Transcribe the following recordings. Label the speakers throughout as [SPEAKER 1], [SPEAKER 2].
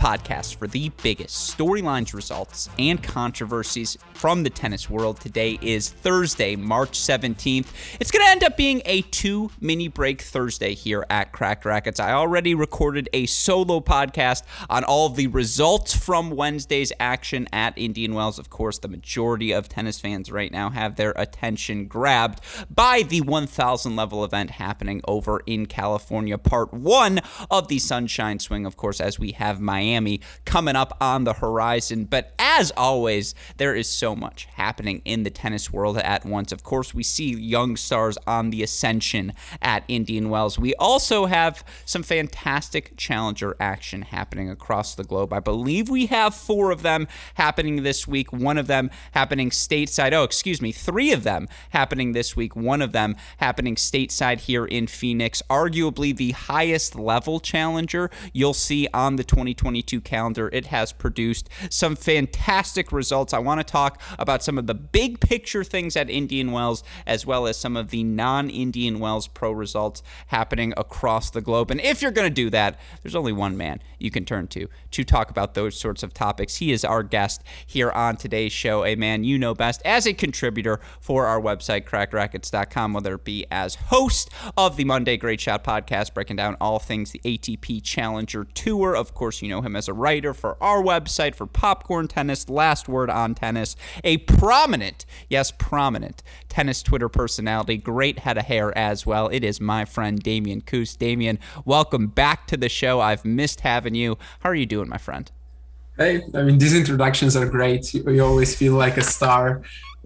[SPEAKER 1] podcast for the biggest storylines, results, and controversies from the tennis world. Today is Thursday, March 17th. It's going to end up being a two mini break Thursday here at Cracked Racquets. I already recorded a solo podcast on all of the results from Wednesday's action at Indian Wells. Of course, the majority of tennis fans right now have their attention grabbed by the 1000 level event happening over in California, part one of the Sunshine Swing, of course, as we have Miami coming up on the horizon. But as always, there is so much happening in the tennis world at once. Of course, we see young stars on the ascension at Indian Wells. We also have some fantastic challenger action happening across the globe. I believe we have four of them happening this week, one of them happening stateside. Oh, excuse me, three of them happening this week, one of them happening stateside here in Phoenix. Arguably the highest level challenger you'll see on the 2022 calendar. It has produced some fantastic results. I want to talk about some of the big picture things at Indian Wells, as well as some of the non Indian Wells pro results happening across the globe. And if you're going to do that, there's only one man you can turn to to talk about those sorts of topics. He is our guest here on today's show, a man you know best as a contributor for our website, crackedracquets.com, whether it be as host of the Monday Great Shot podcast, breaking down all things the ATP Challenger Tour. Of course, you know him as a writer for our website, for Popcorn Tennis, Last Word on Tennis, a prominent, yes, prominent tennis Twitter personality, great head of hair as well. It is my friend Damian Kust. Damian, welcome back to the show. I've missed having you. How are you doing, my friend?
[SPEAKER 2] Hey, I mean, these introductions are great. You, you always feel like a star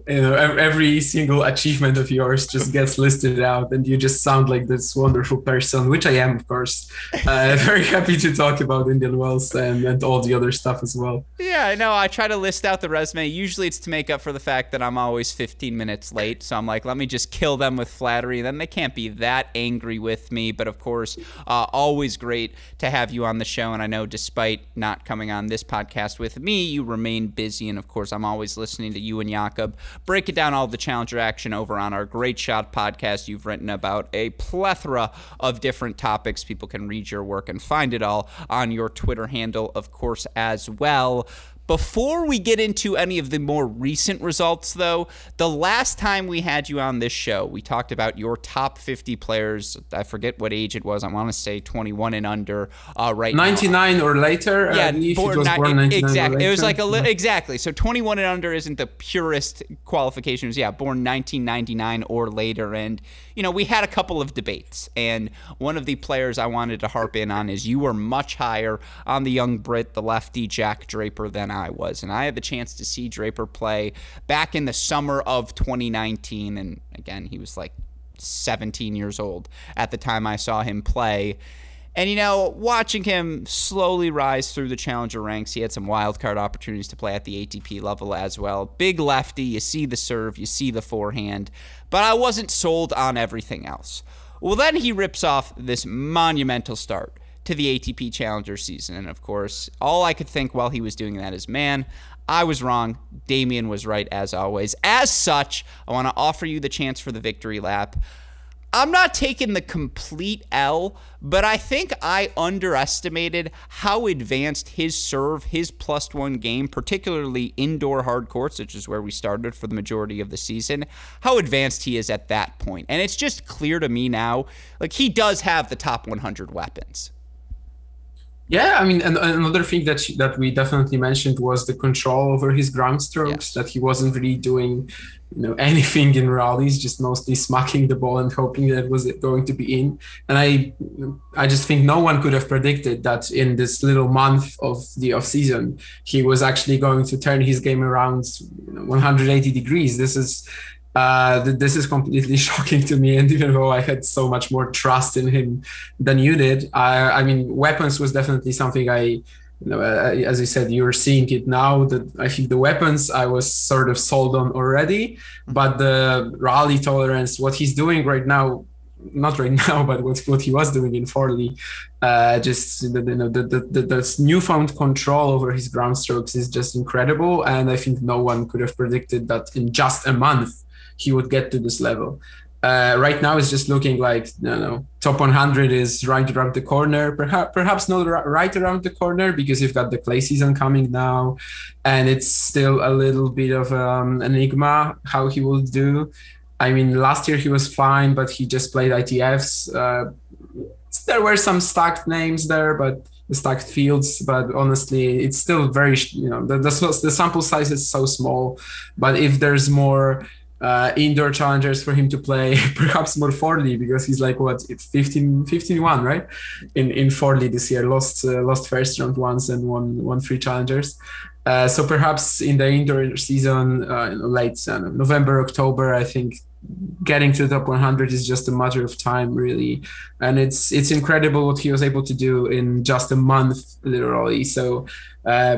[SPEAKER 2] you know every single achievement of yours just gets listed out and you just sound like this wonderful person which i am of course. Uh, very happy to talk about indian wells and, and all the other stuff as well.
[SPEAKER 1] Yeah i know. I try to list out the resume. Usually it's to make up for the fact that i'm always 15 minutes late. So i'm like let me just kill them with flattery. Then they can't be that angry with me. But of course uh, always great to have you on the show. And i know despite not coming on this podcast with me you remain busy. And of course i'm always listening to you and jakob breaking down all the challenger action over on our Great Shot podcast. You've written about a plethora of different topics. People can read your work and find it all on your Twitter handle, of course, as well. Before we get into any of the more recent results, though, the last time we had you on this show, we talked about your top 50 players. I forget what age it was. I want to say 21 and under. Uh, right
[SPEAKER 2] 99
[SPEAKER 1] now.
[SPEAKER 2] or later.
[SPEAKER 1] Yeah,
[SPEAKER 2] born, it born
[SPEAKER 1] exactly. It was like a li- exactly. So 21 and under isn't the purest qualifications. Yeah, born 1999 or later, and you know, we had a couple of debates, and one of the players I wanted to harp in on is you were much higher on the young Brit, the lefty Jack Draper, than I was. And I had the chance to see Draper play back in the summer of 2019. And again, he was like 17 years old at the time I saw him play. And you know, watching him slowly rise through the challenger ranks, he had some wild card opportunities to play at the ATP level as well. Big lefty, you see the serve, you see the forehand, but I wasn't sold on everything else. Well, then he rips off this monumental start to the ATP Challenger season. And of course, all I could think while he was doing that is, man, I was wrong. Damian was right as always. As such, I want to offer you the chance for the victory lap. I'm not taking the complete L, but I think I underestimated how advanced his serve, his plus one game, particularly indoor hard courts, which is where we started for the majority of the season, how advanced he is at that point. And it's just clear to me now, like he does have the top 100 weapons.
[SPEAKER 2] Yeah, I mean, and another thing that that we definitely mentioned was the control over his ground strokes. Yes. That he wasn't really doing, you know, anything in rallies, just mostly smacking the ball and hoping that it was going to be in. And I, I just think no one could have predicted that in this little month of the off season, he was actually going to turn his game around 180 degrees. This is uh, this is completely shocking to me. And even though I had so much more trust in him than you did, I, I mean, weapons was definitely something I, you know, uh, as you said, you're seeing it now. That I think the weapons I was sort of sold on already, but the rally tolerance, what he's doing right now, not right now, but what, what he was doing in Forli, uh, just you know, the, the, the, the newfound control over his ground strokes is just incredible. And I think no one could have predicted that in just a month he would get to this level. Uh, right now, it's just looking like you know, top 100 is right around the corner. Perhaps, perhaps not right around the corner because you've got the clay season coming now, and it's still a little bit of um, enigma how he will do. I mean, last year he was fine, but he just played ITFs. Uh, there were some stacked names there, but stacked fields. But honestly, it's still very, you know, the, the, the sample size is so small. But if there's more uh, indoor challengers for him to play perhaps more Forli because he's like what 15 15 1 right? In in Forli this year lost uh, lost first round once and won won three challengers. Uh, so perhaps in the indoor season uh, late November October I think getting to the top 100 is just a matter of time really. And it's it's incredible what he was able to do in just a month literally. So uh,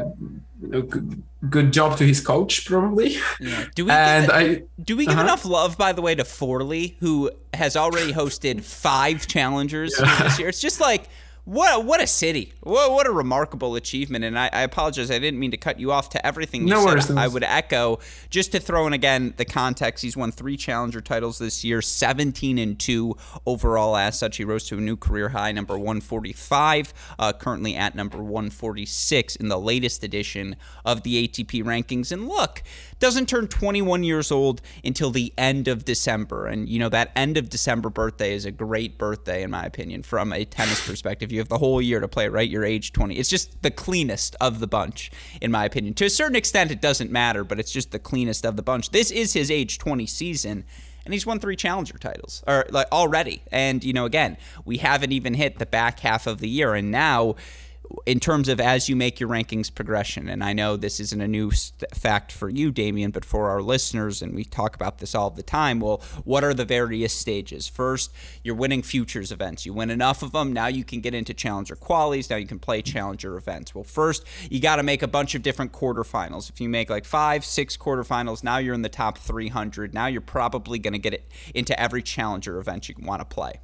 [SPEAKER 2] good job to his coach probably
[SPEAKER 1] yeah. do we and give, I, do we give uh-huh. enough love by the way to Forli, who has already hosted five challengers yeah. this year it's just like what what a city! What, what a remarkable achievement! And I, I, apologize, I didn't mean to cut you off. To everything you no said, worries. I would echo. Just to throw in again the context, he's won three challenger titles this year, 17 and two overall. As such, he rose to a new career high, number 145, uh, currently at number 146 in the latest edition of the ATP rankings. And look, doesn't turn 21 years old until the end of December. And, you know, that end of December birthday is a great birthday, in my opinion, from a tennis perspective. You have the whole year to play, right? You're age 20. It's just the cleanest of the bunch, in my opinion. To a certain extent, it doesn't matter, but it's just the cleanest of the bunch. This is his age 20 season and he's won three challenger titles or like already and you know again we haven't even hit the back half of the year and now in terms of as you make your rankings progression, and I know this isn't a new st- fact for you, Damian, but for our listeners, and we talk about this all the time. Well, what are the various stages? First, you're winning futures events. You win enough of them, now you can get into challenger qualies. Now you can play challenger events. Well, first, you got to make a bunch of different quarterfinals. If you make like five, six quarterfinals, now you're in the top 300. Now you're probably going to get it into every challenger event you want to play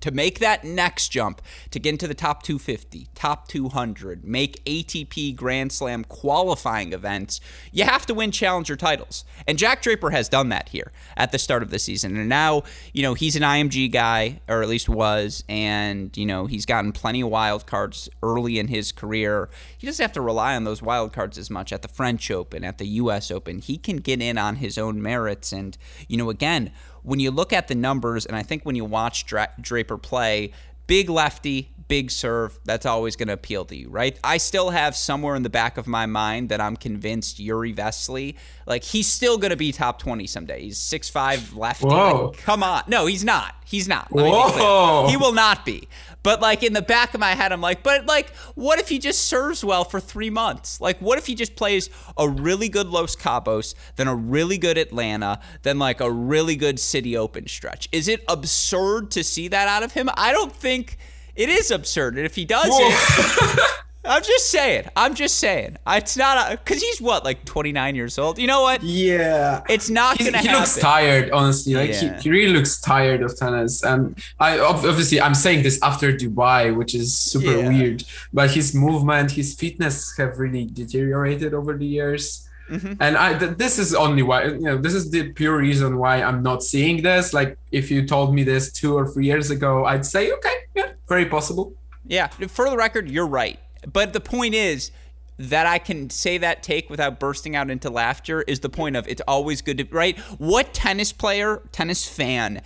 [SPEAKER 1] to make that next jump to get into the top 250, top 200, make ATP Grand Slam qualifying events, you have to win challenger titles. And Jack Draper has done that here at the start of the season. And now, you know, he's an IMG guy, or at least was, and, you know, he's gotten plenty of wild cards early in his career. He doesn't have to rely on those wild cards as much at the French Open, at the US Open. He can get in on his own merits. And, you know, again, when you look at the numbers, and I think when you watch Dra- Draper play, big lefty, big serve, that's always going to appeal to you, right? I still have somewhere in the back of my mind that I'm convinced Jiri Vesely, like he's still going to be top 20 someday. He's six five lefty. Like, come on. No, he's not. He's not.
[SPEAKER 2] Whoa.
[SPEAKER 1] He will not be. But like in the back of my head, I'm like, but like, what if he just serves well for three months? Like, what if he just plays a really good Los Cabos, then a really good Atlanta, then like a really good City Open stretch? Is it absurd to see that out of him? I don't think it is absurd. And if he does Whoa. it, I'm just saying. I'm just saying. It's not because he's what, like 29 years old. You know what?
[SPEAKER 2] Yeah.
[SPEAKER 1] It's not
[SPEAKER 2] He's,
[SPEAKER 1] gonna.
[SPEAKER 2] He
[SPEAKER 1] happen.
[SPEAKER 2] looks tired, honestly. Like yeah. he, he really looks tired of tennis. And I obviously I'm saying this after Dubai, which is super yeah. weird. But his movement, his fitness have really deteriorated over the years. Mm-hmm. And I th- this is only why you know this is the pure reason why I'm not seeing this. Like if you told me this two or three years ago, I'd say okay, yeah, very possible.
[SPEAKER 1] Yeah, for the record, you're right. But the point is, that I can say that take without bursting out into laughter is the point of it's always good to right. What tennis player, tennis fan,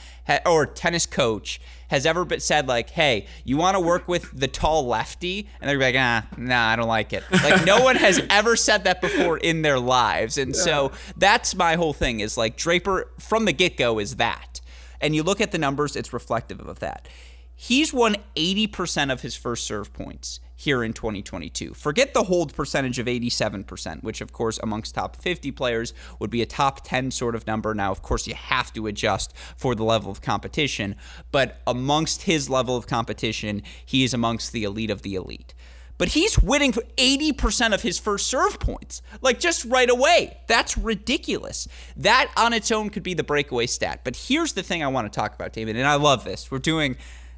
[SPEAKER 1] or tennis coach has ever been said like, "Hey, you want to work with the tall lefty?" And they're like, "Ah, nah, I don't like it." Like no one has ever said that before in their lives, and yeah. so that's my whole thing is like Draper from the get go is that, and you look at the numbers, it's reflective of that. He's won 80% of his first serve points here in 2022. Forget the hold percentage of 87%, which, of course, amongst top 50 players would be a top 10 sort of number. Now, of course, you have to adjust for the level of competition, but amongst his level of competition, he is amongst the elite of the elite. But he's winning 80% of his first serve points, like just right away. That's ridiculous. That on its own could be the breakaway stat. But here's the thing I want to talk about, David, and I love this. We're doing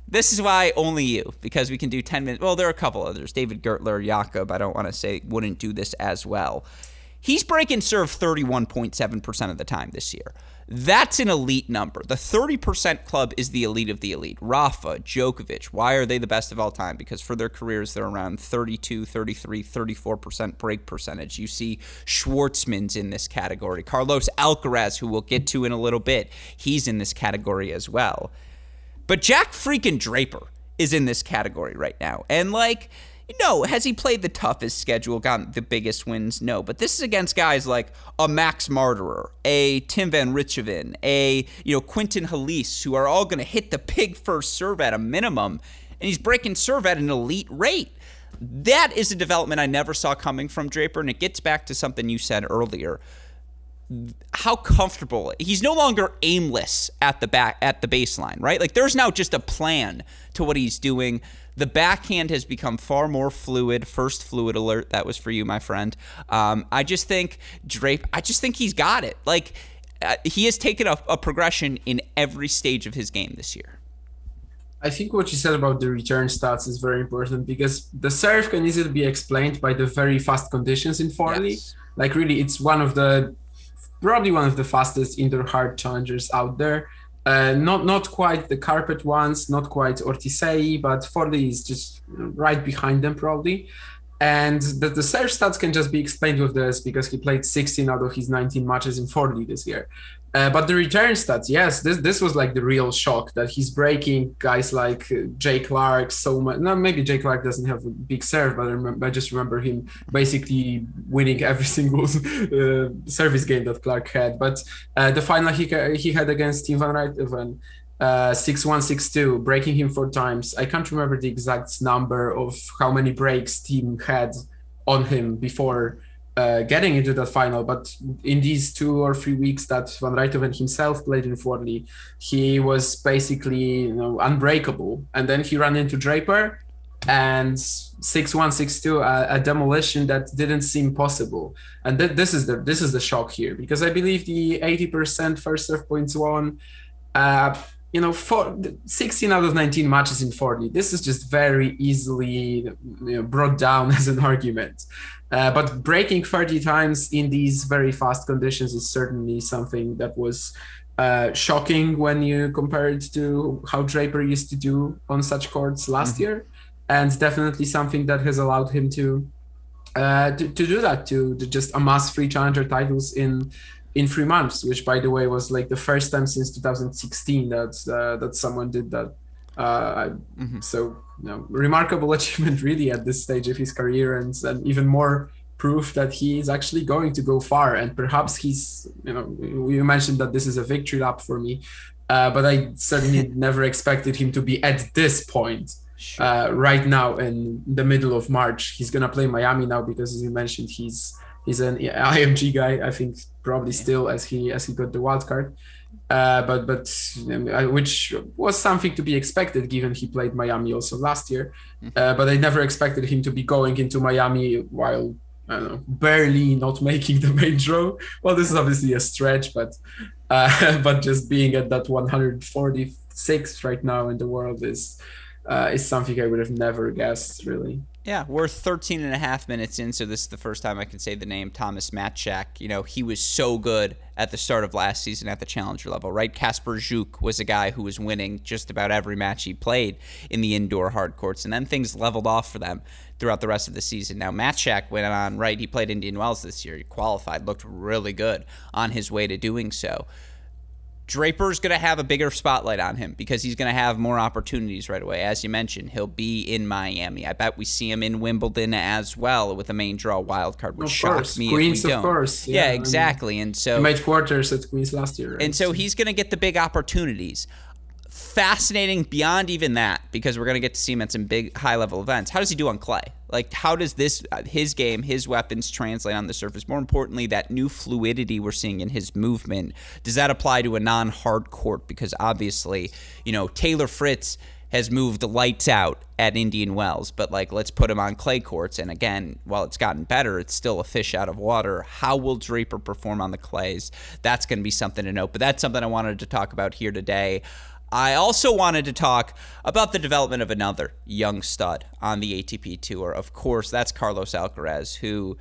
[SPEAKER 1] this is why only you, because we can do 10 minutes. Well, there are a couple others. David Gertler, Jakob, I don't want to say wouldn't do this as well. He's breaking serve 31.7% of the time this year. That's an elite number. The 30% club is the elite of the elite. Rafa, Djokovic, why are they the best of all time? Because for their careers, they're around 32, 33, 34% break percentage. You see Schwartzman's in this category. Carlos Alcaraz, who we'll get to in a little bit, he's in this category as well. But Jack freaking Draper is in this category right now. And like, no, has he played the toughest schedule, gotten the biggest wins? No, but this is against guys like a Max Marterer, a Tim Van Rijthoven, a you know Quentin Halys, who are all going to hit the big first serve at a minimum, and he's breaking serve at an elite rate. That is a development I never saw coming from Draper, and it gets back to something you said earlier how comfortable he's no longer aimless at the back at the baseline right? Like there's now just a plan to what he's doing. The backhand has become far more fluid. First fluid alert that was for you my friend. Um, i just think drape i just think he's got it. Like uh, he has taken a, a progression in every stage of his game this year.
[SPEAKER 2] I think what you said about the return stats is very important because the serve can easily be explained by the very fast conditions in Forli. Yes. Like really, it's one of the probably one of the fastest indoor hard challengers out there. Uh, not not quite the carpet ones, not quite Ortisei, but Forli is just right behind them probably. And the, the serve stats can just be explained with this because he played 16 out of his 19 matches in Forli this year. Uh, but the return stats, yes, this this was like the real shock that he's breaking guys like uh, Jay Clark so much. No, maybe Jay Clark doesn't have a big serve, but I, remember, I just remember him basically winning every single uh, service game that Clark had. But uh, the final he he had against Tim Van Rijthoven, uh, six one six two, breaking him four times. I can't remember the exact number of how many breaks team had on him before uh, getting into that final. But in these two or three weeks that Van Rijthoven himself played in Forli, he was basically you know unbreakable. And then he ran into Draper and 6162 a, a demolition that didn't seem possible and th- this is the this is the shock here because i believe the 80% first serve points won uh, you know, for 16 out of 19 matches in Forli. This is just very easily you know, brought down as an argument. Uh, but breaking 30 times in these very fast conditions is certainly something that was uh, shocking when you compare it to how Draper used to do on such courts last mm-hmm. year, and definitely something that has allowed him to uh, to, to do that to, to just amass three challenger titles in in three months, which by the way was like the first time since 2016 that uh, that someone did that. Uh, mm-hmm. So you know, remarkable achievement really at this stage of his career, and, and even more proof that he is actually going to go far. And perhaps he's you know you mentioned that this is a victory lap for me, uh, but I certainly never expected him to be at this point. Sure. Uh, right now in the middle of March, he's gonna play Miami now because, as you mentioned, he's he's an IMG guy. I think probably still as he as he got the wild card. Uh, but but um, which was something to be expected given he played Miami also last year. Mm-hmm. Uh, but I never expected him to be going into Miami while I don't know barely not making the main draw. Well, this is obviously a stretch, but uh, but just being at that 146 right now in the world is uh, is something I would have never guessed really
[SPEAKER 1] Yeah, we're 13 and a half minutes in, so this is the first time I can say the name Thomas Machac. You know, he was so good at the start of last season at the challenger level, right? Kacper Zuk was a guy who was winning just about every match he played in the indoor hard courts, and then things leveled off for them throughout the rest of the season. Now, Machac went on, right? He played Indian Wells this year. He qualified, looked really good on his way to doing so. Draper's going to have a bigger spotlight on him because he's going to have more opportunities right away. As you mentioned, he'll be in Miami. I bet we see him in Wimbledon as well with a main draw wild card, which shocks me
[SPEAKER 2] Queens, of
[SPEAKER 1] don't.
[SPEAKER 2] course.
[SPEAKER 1] Yeah,
[SPEAKER 2] Yeah, I
[SPEAKER 1] exactly.
[SPEAKER 2] mean,
[SPEAKER 1] and so
[SPEAKER 2] He made quarters at Queens last year. right?
[SPEAKER 1] and so he's going to get the big opportunities. Fascinating beyond even that because we're going to get to see him at some big high level events. How does he do on clay? Like, how does this, uh, his game, his weapons translate on the surface? More importantly, that new fluidity we're seeing in his movement, does that apply to a non hard court? Because obviously, you know, Taylor Fritz has moved the lights out at Indian Wells, but like let's put him on clay courts. And again, while it's gotten better, it's still a fish out of water. How will Draper perform on the clays? That's going to be something to note. But that's something I wanted to talk about here today. I also wanted to talk about the development of another young stud on the ATP Tour. Of course, that's Carlos Alcaraz, who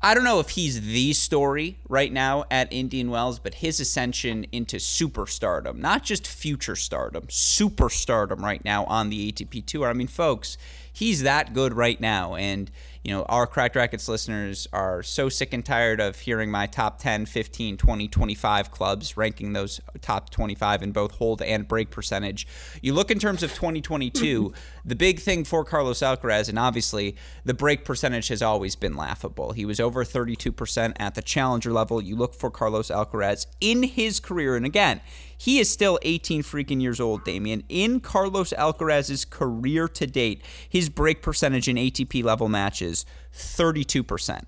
[SPEAKER 1] I don't know if he's the story right now at Indian Wells, but his ascension into superstardom, not just future stardom, superstardom right now on the ATP Tour. I mean, folks, he's that good right now. And, you know, our Cracked Racquets listeners are so sick and tired of hearing my top 10, 15, 20, 25 clubs, ranking those top 25 in both hold and break percentage. You look in terms of 2022, the big thing for Carlos Alcaraz, and obviously the break percentage has always been laughable. He was over 32% at the challenger level. You look for Carlos Alcaraz in his career, and again, he is still 18 freaking years old, Damian. In Carlos Alcaraz's career to date, his break percentage in ATP level matches, 32%.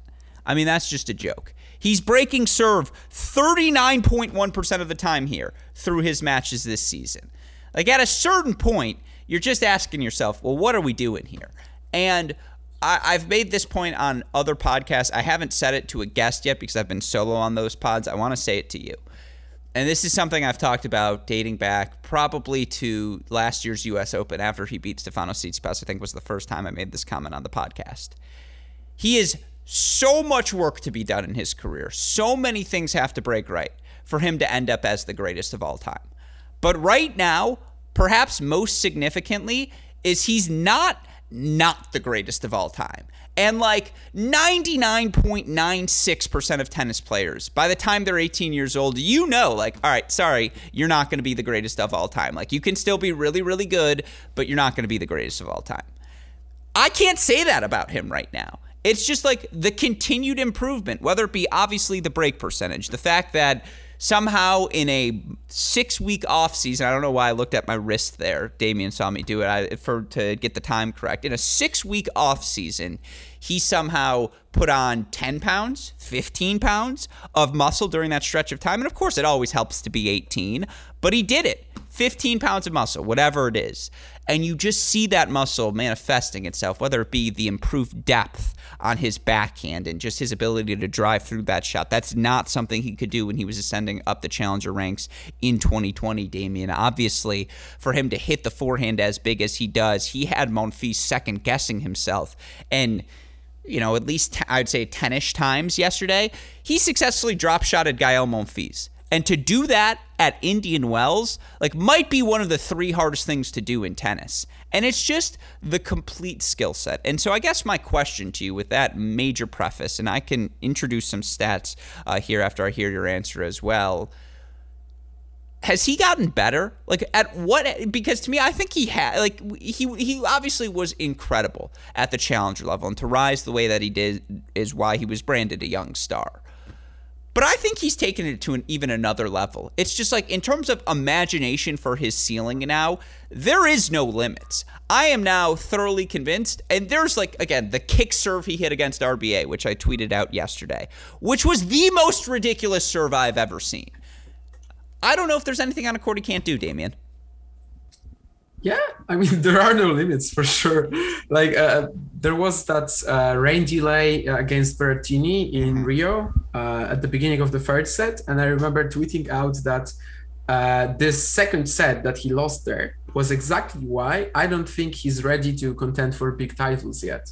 [SPEAKER 1] I mean, that's just a joke. He's breaking serve 39.1% of the time here through his matches this season. Like, at a certain point, you're just asking yourself, well, what are we doing here? And I, I've made this point on other podcasts. I haven't said it to a guest yet because I've been solo on those pods. I want to say it to you and this is something I've talked about dating back probably to last year's U.S. Open after he beat Stefanos Tsitsipas. I think was the first time I made this comment on the podcast. He is so much work to be done in his career. So many things have to break right for him to end up as the greatest of all time. But right now, perhaps most significantly, is he's not not the greatest of all time. And like 99.96% of tennis players, by the time they're 18 years old, you know, like, all right, sorry, you're not going to be the greatest of all time. Like, you can still be really, really good, but you're not going to be the greatest of all time. I can't say that about him right now. It's just like the continued improvement, whether it be obviously the break percentage, the fact that somehow in a six week off season, I don't know why I looked at my wrist there. Damian saw me do it I, for to get the time correct. In a six week off season, he somehow put on 10 pounds, 15 pounds of muscle during that stretch of time. And of course, it always helps to be 18, but he did it. 15 pounds of muscle, whatever it is. And you just see that muscle manifesting itself, whether it be the improved depth on his backhand and just his ability to drive through that shot. That's not something he could do when he was ascending up the challenger ranks in 2020, Damian. Obviously, for him to hit the forehand as big as he does, he had Monfils second guessing himself. And you know, at least t- I'd say 10 ish times yesterday, he successfully drop shotted Gael Monfils. And to do that at Indian Wells, like, might be one of the three hardest things to do in tennis. And it's just the complete skill set. And so, I guess my question to you with that major preface, and I can introduce some stats uh, here after I hear your answer as well. Has he gotten better? Like at what? Because to me, I think he had. Like he he obviously was incredible at the challenger level, and to rise the way that he did is why he was branded a young star. But I think he's taken it to an even another level. It's just like in terms of imagination for his ceiling now, there is no limits. I am now thoroughly convinced. And there's like again the kick serve he hit against RBA, which I tweeted out yesterday, which was the most ridiculous serve I've ever seen. I don't know if there's anything on a court he can't do, Damian.
[SPEAKER 2] Yeah, I mean there are no limits for sure. Like uh, there was that uh, rain delay against Berrettini in Rio uh, at the beginning of the third set, and I remember tweeting out that uh, this second set that he lost there was exactly why I don't think he's ready to contend for big titles yet.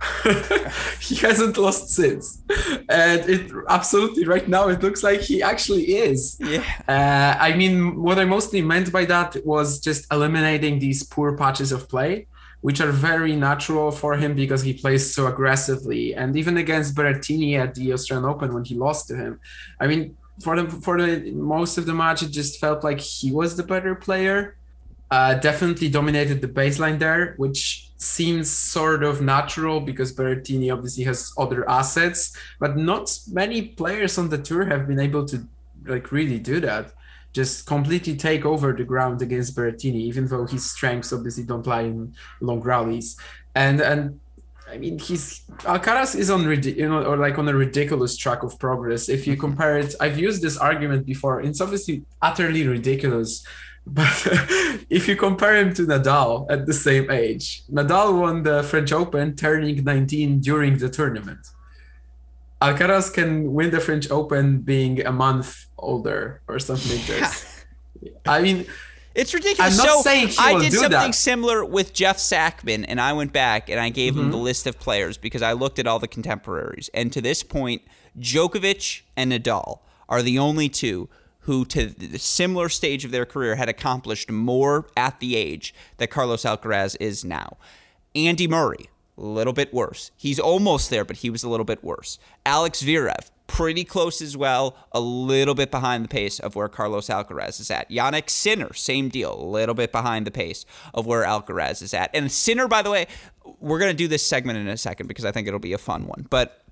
[SPEAKER 2] he hasn't lost since, and it absolutely right now it looks like he actually is.
[SPEAKER 1] Yeah.
[SPEAKER 2] Uh, I mean, what I mostly meant by that was just eliminating these poor patches of play, which are very natural for him because he plays so aggressively. And even against Berrettini at the Australian Open when he lost to him, I mean, for the for the most of the match, it just felt like he was the better player. Uh, definitely dominated the baseline there, which seems sort of natural because Berrettini obviously has other assets, but not many players on the tour have been able to like really do that. Just completely take over the ground against Berrettini, even though his strengths obviously don't lie in long rallies. And and I mean, he's Alcaraz is on you know or like on a ridiculous track of progress. If you compare it, I've used this argument before. It's obviously utterly ridiculous but if you compare him to Nadal at the same age, Nadal won the French Open turning 19 during the tournament. Alcaraz can win the French Open being a month older or something like this. I mean,
[SPEAKER 1] it's ridiculous.
[SPEAKER 2] I'm not
[SPEAKER 1] so
[SPEAKER 2] saying
[SPEAKER 1] I did something
[SPEAKER 2] that.
[SPEAKER 1] similar with Jeff Sackmann, and I went back and I gave him
[SPEAKER 2] Mm-hmm.
[SPEAKER 1] the list of players because I looked at all the contemporaries. And to this point, Djokovic and Nadal are the only two who, to the similar stage of their career, had accomplished more at the age that Carlos Alcaraz is now. Andy Murray, a little bit worse. He's almost there, but he was a little bit worse. Alex Zverev, pretty close as well, a little bit behind the pace of where Carlos Alcaraz is at. Jannik Sinner, same deal, a little bit behind the pace of where Alcaraz is at. And Sinner, by the way, we're going to do this segment in a second because I think it'll be a fun one. But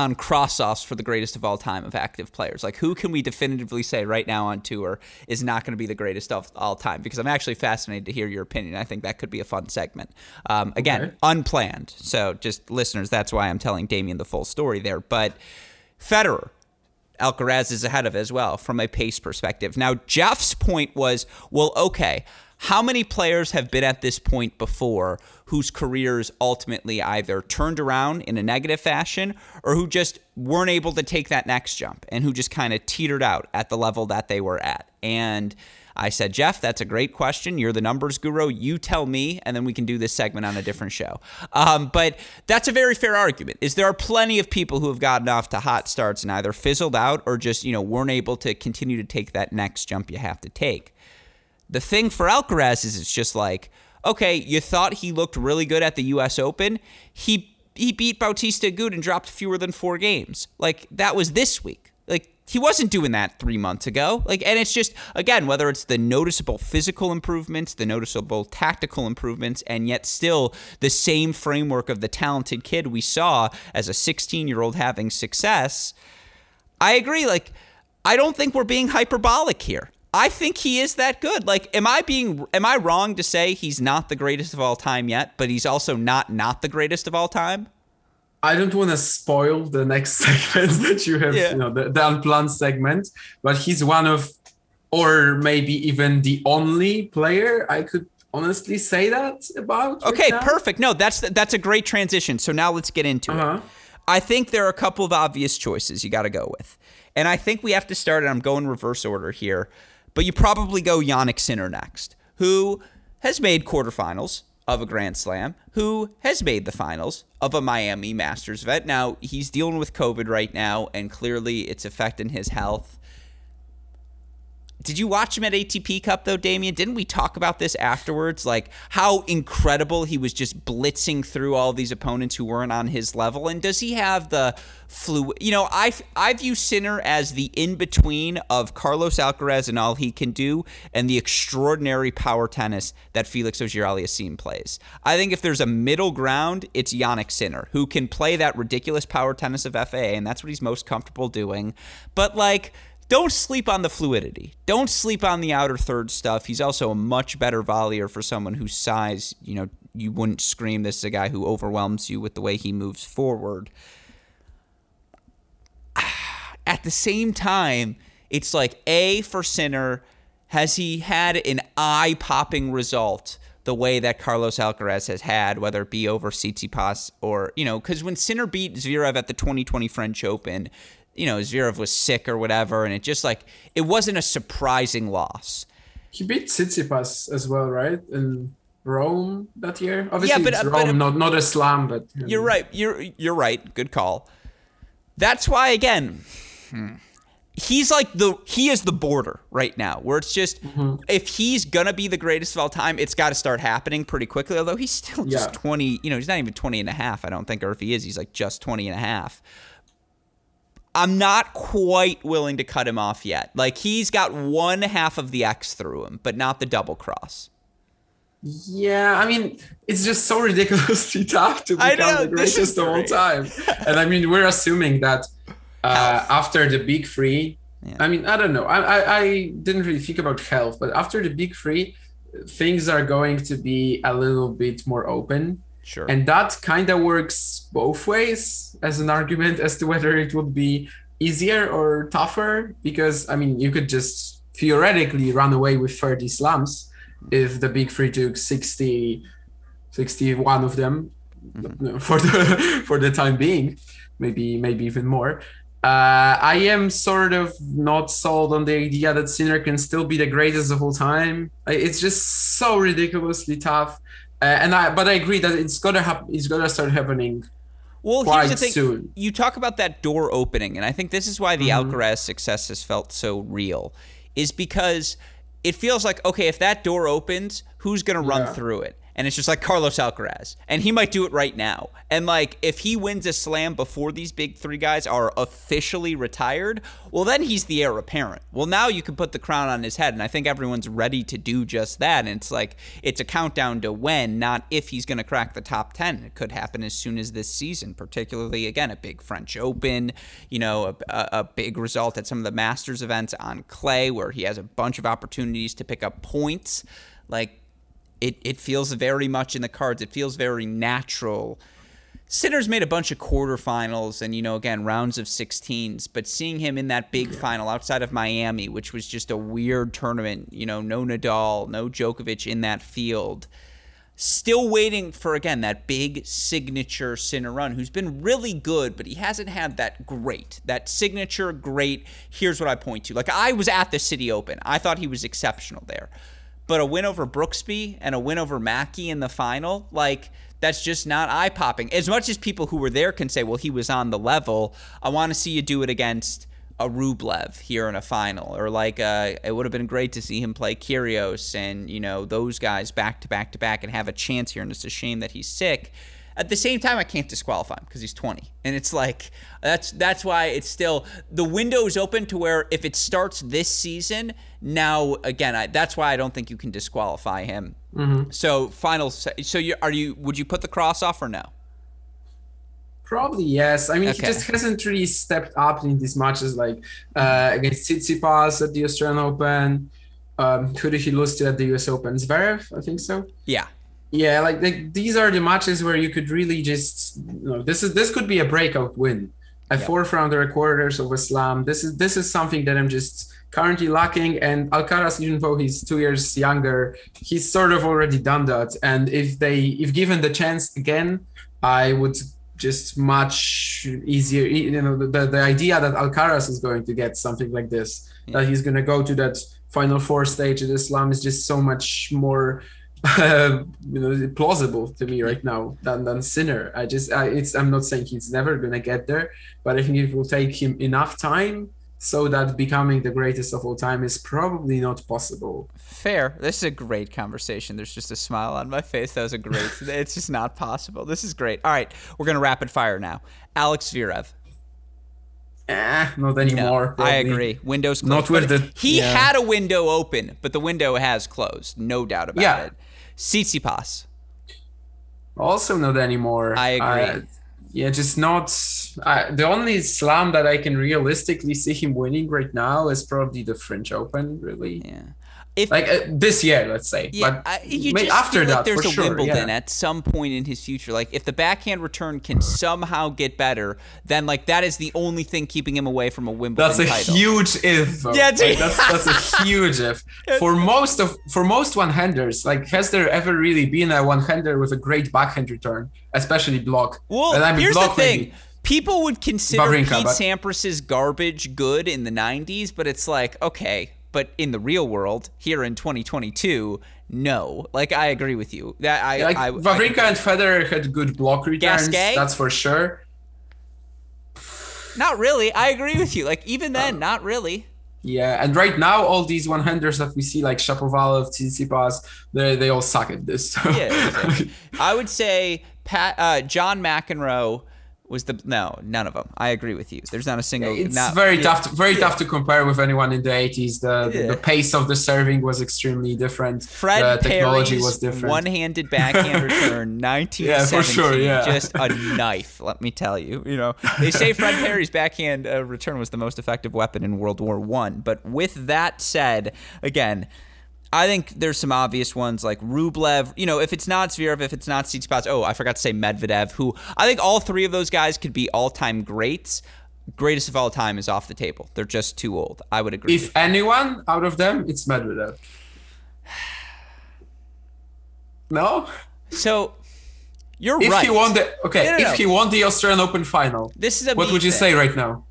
[SPEAKER 1] on cross offs for the greatest of all time of active players. Like, who can we definitively say right now on tour is not going to be the greatest of all time? Because I'm actually fascinated to hear your opinion. I think that could be a fun segment. Um, again,
[SPEAKER 2] Okay.
[SPEAKER 1] unplanned. So, just listeners, that's why I'm telling Damian the full story there. But Federer, Alcaraz is ahead of as well from a pace perspective. Now, Jeff's point was, well, okay, how many players have been at this point before whose careers ultimately either turned around in a negative fashion or who just weren't able to take that next jump and who just kind of teetered out at the level that they were at? And I said, Jeff, that's a great question. You're the numbers guru. You tell me, and then we can do this segment on a different show. Um, but that's a very fair argument. Is there are plenty of people who have gotten off to hot starts and either fizzled out or just you know weren't able to continue to take that next jump you have to take. The thing for Alcaraz is it's just like, okay, you thought he looked really good at the U.S. Open. He he beat Bautista Agut and dropped fewer than four games. Like that was this week. Like he wasn't doing that three months ago. Like, and it's just again whether it's the noticeable physical improvements, the noticeable tactical improvements, and yet still the same framework of the talented kid we saw as a 16 year old having success. I agree. Like, I don't think we're being hyperbolic here. I think he is that good. Like, am I being am I wrong to say he's not the greatest of all time yet, but he's also not not the greatest of all time?
[SPEAKER 2] I don't want to spoil the next segment that you have,
[SPEAKER 1] Yeah.
[SPEAKER 2] you know, the, the unplanned segment, but he's one of, or maybe even the only player I could honestly say that about.
[SPEAKER 1] Okay,
[SPEAKER 2] now.
[SPEAKER 1] perfect. No, that's that's a great transition. So now let's get into
[SPEAKER 2] Uh-huh.
[SPEAKER 1] it. I think there are a couple of obvious choices you got to go with, and I think we have to start. And I'm going reverse order here, but you probably go Jannik Sinner next, who has made quarterfinals of a Grand Slam, who has made the finals of a Miami Masters event. Now he's dealing with COVID right now, and clearly it's affecting his health. Did you watch him at ATP Cup though, Damian? Didn't we talk about this afterwards? Like how incredible he was just blitzing through all these opponents who weren't on his level. And does he have the flu? You know, I I view Sinner as the in between of Carlos Alcaraz and all he can do, and the extraordinary power tennis that Felix Auger-Aliassime plays. I think if there's a middle ground, it's Jannik Sinner who can play that ridiculous power tennis of FAA, and that's what he's most comfortable doing. But like don't sleep on the fluidity. Don't sleep on the outer third stuff. He's also a much better volleyer for someone whose size, you know, you wouldn't scream this is a guy who overwhelms you with the way he moves forward. At the same time, it's like A for Sinner, has he had an eye popping result the way that Carlos Alcaraz has had, whether it be over Tsitsipas or, you know, because when Sinner beat Zverev at the 2020 French Open, you know, Zverev was sick or whatever, and it just like it wasn't a surprising loss.
[SPEAKER 2] He beat Tsitsipas as well, right? In Rome that year. Obviously,
[SPEAKER 1] but,
[SPEAKER 2] it's
[SPEAKER 1] uh,
[SPEAKER 2] Rome,
[SPEAKER 1] but-
[SPEAKER 2] not not a slam, but you
[SPEAKER 1] You're
[SPEAKER 2] know.
[SPEAKER 1] right. You're you're right. Good call. That's why again, hmm, he's like the he is the border right now, where it's just
[SPEAKER 2] Mm-hmm.
[SPEAKER 1] if he's gonna be the greatest of all time, it's got to start happening pretty quickly. Although he's still just
[SPEAKER 2] Yeah.
[SPEAKER 1] 20, you know, he's not even 20 and a half, I don't think, or if he is, he's like just 20 and a half. I'm not quite willing to cut him off yet. Like he's got one half of the X through him, but not the double cross.
[SPEAKER 2] Yeah, I mean, it's just so ridiculously tough to become
[SPEAKER 1] know,
[SPEAKER 2] the greatest of all time. and I mean, we're assuming that uh, after the big three,
[SPEAKER 1] Yeah.
[SPEAKER 2] I mean, I don't know. I, I I didn't really think about health, but after the big three, things are going to be a little bit more open.
[SPEAKER 1] Sure.
[SPEAKER 2] And that kind of works both ways as an argument as to whether it would be easier or tougher. Because, I mean, you could just theoretically run away with 30 slams if the big three took 60, 61 of them for the for the time being, maybe maybe even more. Uh, I am sort of not sold on the idea that Sinner can still be the greatest of all time. It's just so ridiculously tough. Uh, and I, but I agree that it's gonna happen. It's gonna start happening.
[SPEAKER 1] Well,
[SPEAKER 2] quite
[SPEAKER 1] here's the thing.
[SPEAKER 2] soon.
[SPEAKER 1] You talk about that door opening, and I think this is why the
[SPEAKER 2] Mm-hmm.
[SPEAKER 1] Alcaraz success has felt so real, is because it feels like okay, if that door opens, who's gonna run
[SPEAKER 2] Yeah.
[SPEAKER 1] through it? And it's just like Carlos Alcaraz, and he might do it right now. And like, if he wins a slam before these big three guys are officially retired, well, then he's the heir apparent. Well, now you can put the crown on his head, and I think everyone's ready to do just that. And it's like it's a countdown to when, not if he's going to crack the top ten. It could happen as soon as this season, particularly again a big French Open, you know, a, a, a big result at some of the Masters events on clay, where he has a bunch of opportunities to pick up points. Like it, it feels very much in the cards. It feels very natural. Sinner's made a bunch of quarterfinals and, you know, again, rounds of 16s, but seeing him in that big final outside of Miami, which was just a weird tournament, you know, no Nadal, no Djokovic in that field, still waiting for, again, that big signature Sinner run, who's been really good, but he hasn't had that great, that signature great. Here's what I point to. Like, I was at the City Open, I thought he was exceptional there but a win over Brooksby and a win over Mackey in the final, like that's just not eye popping. As much as people who were there can say, well, he was on the level, I want to see you do it against a Rublev here in a final, or like uh, it would have been great to see him play Kyrgios and you know those guys back to back to back and have a chance here. And it's a shame that he's sick. At the same time, I can't disqualify him because he's 20, and it's like that's that's why it's still the window is open to where if it starts this season, now again, I, that's why I don't think you can disqualify him. So final, so you are you would you put the cross off or no?
[SPEAKER 2] Probably yes. I mean,
[SPEAKER 1] Okay.
[SPEAKER 2] he just hasn't really stepped up in these matches like uh, against Tsitsipas at the Australian Open. Um, who did he lose to at the US Open? Zverev, I think so.
[SPEAKER 1] Yeah,
[SPEAKER 2] Yeah, like, like these are the matches where you could really just you know this is this could be a breakout win, a fourth round or a quarters of a slam. This is this is something that I'm just currently lacking. And Alcaraz, even though he's two years younger, he's sort of already done that. And if they if given the chance again, I would just much easier. You know, the the idea that Alcaraz is going to get something like this, that he's going to go to that final four stage of the slam is just so much more uh, you know plausible to me right now than than Sinner. I just I, it's I'm not saying he's never gonna get there, but I think it will take him enough time so that becoming the greatest of all time is probably not possible.
[SPEAKER 1] fair. This is a great conversation. There's just a smile on my face. That was a great. it's just not possible. This is great. All right, we're gonna rapid fire now. Alex Zverev.
[SPEAKER 2] Eh, not
[SPEAKER 1] No,
[SPEAKER 2] anymore.
[SPEAKER 1] I agree. Windows closed.
[SPEAKER 2] Not with the-
[SPEAKER 1] He
[SPEAKER 2] yeah.
[SPEAKER 1] had a window open, but the window has closed. No doubt about
[SPEAKER 2] Yeah.
[SPEAKER 1] it. Tsitsipas.
[SPEAKER 2] Also not anymore.
[SPEAKER 1] I agree.
[SPEAKER 2] Uh, yeah, just not. Uh, the only slam that I can realistically see him winning right now is probably the French Open. Really,
[SPEAKER 1] Yeah. If
[SPEAKER 2] like uh, this year, let's say.
[SPEAKER 1] Yeah,
[SPEAKER 2] but
[SPEAKER 1] I, you
[SPEAKER 2] may-
[SPEAKER 1] just
[SPEAKER 2] after that,
[SPEAKER 1] like there's
[SPEAKER 2] for
[SPEAKER 1] a
[SPEAKER 2] sure,
[SPEAKER 1] Wimbledon
[SPEAKER 2] yeah.
[SPEAKER 1] at some point in his future. Like if the backhand return can somehow get better, then like that is the only thing keeping him away from a Wimbledon
[SPEAKER 2] That's a
[SPEAKER 1] title.
[SPEAKER 2] huge if. though.
[SPEAKER 1] Yeah,
[SPEAKER 2] Like, that's that's a huge if for most of for most one-handers. Like, has there ever really been a one-hander with a great backhand return, especially block?
[SPEAKER 1] Well,
[SPEAKER 2] I mean,
[SPEAKER 1] here's the thing.
[SPEAKER 2] maybe.
[SPEAKER 1] People would consider
[SPEAKER 2] Wawrinka,
[SPEAKER 1] Pete
[SPEAKER 2] but-
[SPEAKER 1] Sampras's garbage good in the 90s, but it's like, okay, but in the real world, here in 2022, no. Like I agree with you. That I,
[SPEAKER 2] like
[SPEAKER 1] I,
[SPEAKER 2] Wawrinka
[SPEAKER 1] I,
[SPEAKER 2] and Federer had good block returns.
[SPEAKER 1] Gasquet?
[SPEAKER 2] That's for sure.
[SPEAKER 1] not really. I agree with you. Like even then, not really.
[SPEAKER 2] Yeah, and right now all these one-handers that we see, like Shapovalov, Tsitsipas, they they all suck at this. So.
[SPEAKER 1] Yeah, exactly. I would say Pat, uh, John McEnroe was the no, none of them. I agree with you. There's not a single.
[SPEAKER 2] It's
[SPEAKER 1] not,
[SPEAKER 2] very
[SPEAKER 1] yeah,
[SPEAKER 2] tough, to, very
[SPEAKER 1] yeah.
[SPEAKER 2] tough to compare with anyone in the 80s. The
[SPEAKER 1] Yeah.
[SPEAKER 2] the pace of the serving was extremely different.
[SPEAKER 1] Fred
[SPEAKER 2] the technology
[SPEAKER 1] Perry's
[SPEAKER 2] was different.
[SPEAKER 1] one-handed backhand return, 1917,
[SPEAKER 2] Yeah, for sure, yeah.
[SPEAKER 1] just a knife. Let me tell you. You know, they say Fred Perry's backhand uh, return was the most effective weapon in World War One. But with that said, again. I think there's some obvious ones like Rublev. You know, if it's not Zverev, if it's not Tsitsipas, oh, I forgot to say Medvedev, who I think all three of those guys could be all-time greats. Greatest of all time is off the table. They're just too old. I would agree.
[SPEAKER 2] if anyone out of them, it's Medvedev. No,
[SPEAKER 1] so you're
[SPEAKER 2] if
[SPEAKER 1] right.
[SPEAKER 2] he won the okay,
[SPEAKER 1] No, no, no.
[SPEAKER 2] if he won the Australian Open final,
[SPEAKER 1] this is a
[SPEAKER 2] what would you
[SPEAKER 1] thing.
[SPEAKER 2] say right now?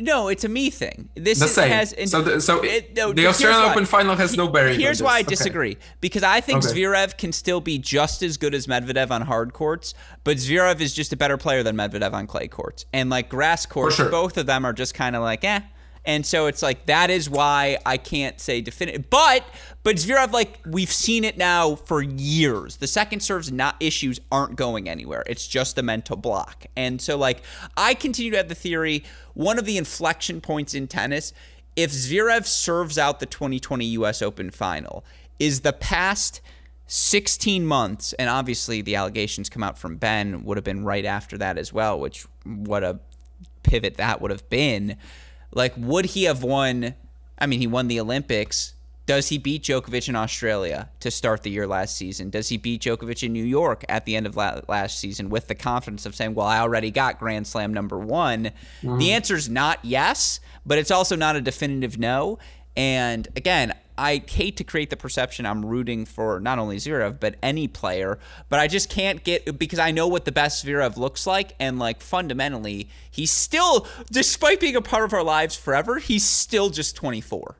[SPEAKER 1] No, it's a me thing. This
[SPEAKER 2] The
[SPEAKER 1] is,
[SPEAKER 2] same.
[SPEAKER 1] has and
[SPEAKER 2] so the, so
[SPEAKER 1] it- no,
[SPEAKER 2] the Australian
[SPEAKER 1] why.
[SPEAKER 2] Open final has no bearing.
[SPEAKER 1] Here's why I
[SPEAKER 2] Okay.
[SPEAKER 1] disagree. Because I think
[SPEAKER 2] Okay.
[SPEAKER 1] Zverev can still be just as good as Medvedev on hard courts, but Zverev is just a better player than Medvedev on clay courts. And like grass courts,
[SPEAKER 2] sure.
[SPEAKER 1] both of them are just kind of like eh. And so it's like that is why I can't say definitive. But but Zverev, like we've seen it now for years. The second serves not issues aren't going anywhere. It's just a mental block. And so like I continue to have the theory. One of the inflection points in tennis, if Zverev serves out the 2020 U.S. Open final, is the past 16 months, and obviously the allegations come out from Ben would have been right after that as well, which what a pivot that would have been. Like, would he have won? I mean, he won the Olympics. Does he beat Djokovic in Australia to start the year last season? Does he beat Djokovic in New York at the end of la- last season with the confidence of saying, well, I already got Grand Slam number one? The mm-hmm. answer is not yes, but it's also not a definitive no. And again, I hate to create the perception I'm rooting for not only Zverev but any player, but I just can't get because I know what the best Zverev looks like, and like fundamentally, he's still, despite being a part of our lives forever, he's still just 24.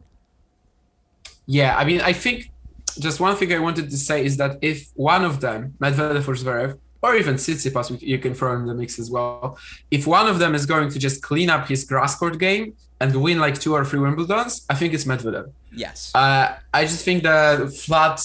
[SPEAKER 2] Yeah, I mean, I think just one thing I wanted to say is that if one of them, Medvedev or Zverev, or even Tsitsipas, you can throw in the mix as well. If one of them is going to just clean up his grass court game and win like two or three Wimbledons, I think it's Medvedev.
[SPEAKER 1] Yes.
[SPEAKER 2] Uh, I just think the flat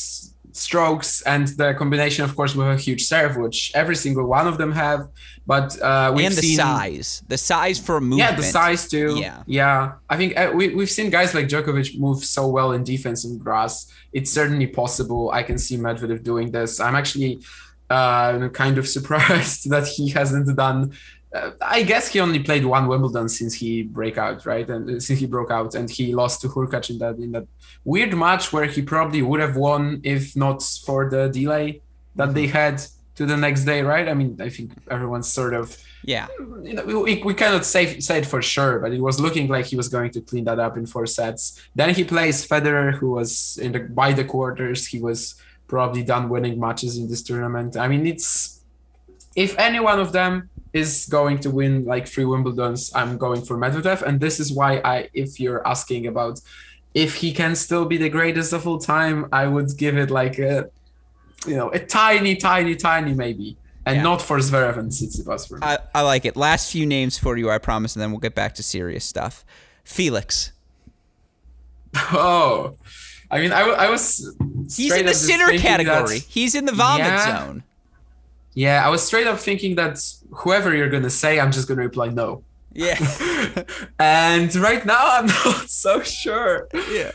[SPEAKER 2] strokes and the combination, of course, with a huge serve, which every single one of them have. But uh, we've
[SPEAKER 1] and the
[SPEAKER 2] seen,
[SPEAKER 1] size, the size for a movement.
[SPEAKER 2] yeah, the size too.
[SPEAKER 1] Yeah.
[SPEAKER 2] yeah. I think uh, we we've seen guys like Djokovic move so well in defense and grass. It's certainly possible. I can see Medvedev doing this. I'm actually uh, kind of surprised that he hasn't done. Uh, I guess he only played one Wimbledon since he break out, right? And uh, since he broke out, and he lost to Hurkacz in that in that weird match where he probably would have won if not for the delay that they had to the next day, right? I mean, I think everyone's sort of
[SPEAKER 1] Yeah.
[SPEAKER 2] you know, we, we cannot say say it for sure, but it was looking like he was going to clean that up in four sets. Then he plays Federer, who was in the by the quarters. He was probably done winning matches in this tournament. I mean, it's if any one of them is going to win like three Wimbledons, I'm going for Medvedev, and this is why I, if you're asking about if he can still be the greatest of all time, I would give it like a, you know, a tiny, tiny, tiny maybe, and
[SPEAKER 1] Yeah.
[SPEAKER 2] not for Zverev and Tsitsipas for me.
[SPEAKER 1] I, I like it. Last few names for you, I promise, and then we'll get back to serious stuff. Felix.
[SPEAKER 2] Oh, I mean, I was.
[SPEAKER 1] He's in the sinner category. He's in the vomit
[SPEAKER 2] Yeah.
[SPEAKER 1] zone.
[SPEAKER 2] Yeah, I was straight up thinking that whoever you're gonna say, I'm just gonna reply no.
[SPEAKER 1] Yeah.
[SPEAKER 2] and right now, I'm not so sure.
[SPEAKER 1] yeah.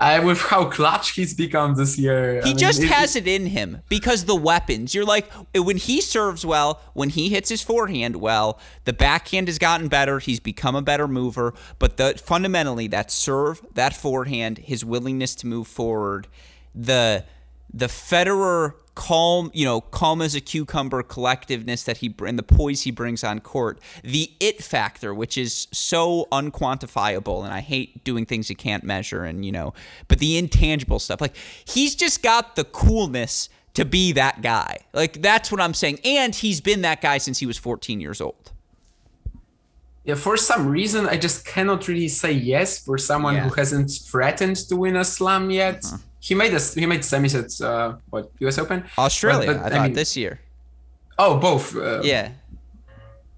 [SPEAKER 2] I with how clutch he's become this year. I
[SPEAKER 1] He
[SPEAKER 2] mean,
[SPEAKER 1] just
[SPEAKER 2] it-
[SPEAKER 1] has it in him because the weapons. You're like uh, when he serves well, when he hits his forehand well, the backhand has gotten better. He's become a better mover, but the fundamentally that serve, that forehand, his willingness to move forward, the the Federer calm, you know, calm as a cucumber collectiveness that he and the poise he brings on court, the it factor, which is so unquantifiable, and I hate doing things you can't measure, and you know, but the intangible stuff, like he's just got the coolness to be that guy. Like that's what I'm saying, and he's been that guy since he was 14 years old.
[SPEAKER 2] Yeah, for some reason, I just cannot really say yes for someone
[SPEAKER 1] Yeah.
[SPEAKER 2] who hasn't threatened to win a slam yet.
[SPEAKER 1] Uh-huh.
[SPEAKER 2] He made a he made semis at uh, what U.S. Open.
[SPEAKER 1] Australia,
[SPEAKER 2] But- but,
[SPEAKER 1] I
[SPEAKER 2] I
[SPEAKER 1] thought
[SPEAKER 2] mean-
[SPEAKER 1] this year.
[SPEAKER 2] Oh, both. Uh,
[SPEAKER 1] Yeah.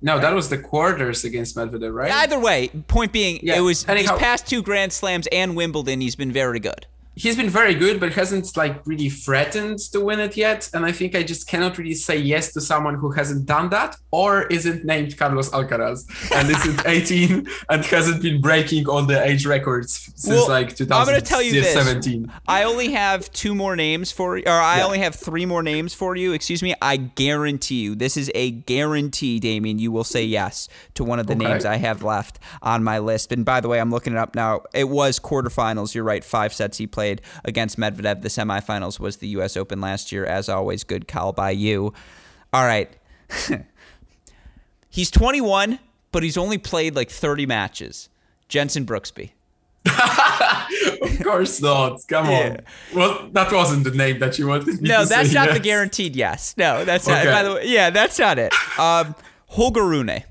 [SPEAKER 2] No, that was the quarters against Medvedev, right?
[SPEAKER 1] Either way, point being,
[SPEAKER 2] Yeah,
[SPEAKER 1] it was
[SPEAKER 2] anyhow-
[SPEAKER 1] these past two Grand Slams and Wimbledon. He's been very good.
[SPEAKER 2] He's been very good, but hasn't like really threatened to win it yet. And I think I just cannot really say yes to someone who hasn't done that or isn't named Carlos Alcaraz and isn't 18 and hasn't been breaking all the age records since
[SPEAKER 1] Well,
[SPEAKER 2] like
[SPEAKER 1] I'm gonna tell you this.
[SPEAKER 2] 2017.
[SPEAKER 1] I only have two more names for, or I
[SPEAKER 2] Yeah.
[SPEAKER 1] only have three more names for you. Excuse me. I guarantee you, this is a guarantee, Damian. You will say yes to one of the
[SPEAKER 2] Okay.
[SPEAKER 1] names I have left on my list. And by the way, I'm looking it up now. It was quarterfinals. You're right. Five sets he played against Medvedev. The semifinals was the U.S. Open last year. As always, good call by you. All right. he's 21, but he's only played like 30 matches. Jenson Brooksby.
[SPEAKER 2] of course not. Come
[SPEAKER 1] Yeah.
[SPEAKER 2] on. Well, that wasn't the name that you wanted me
[SPEAKER 1] No, that's not the guaranteed yes. No, that's not.
[SPEAKER 2] Okay.
[SPEAKER 1] By the way, yeah, that's not it. Um, Holger Rune.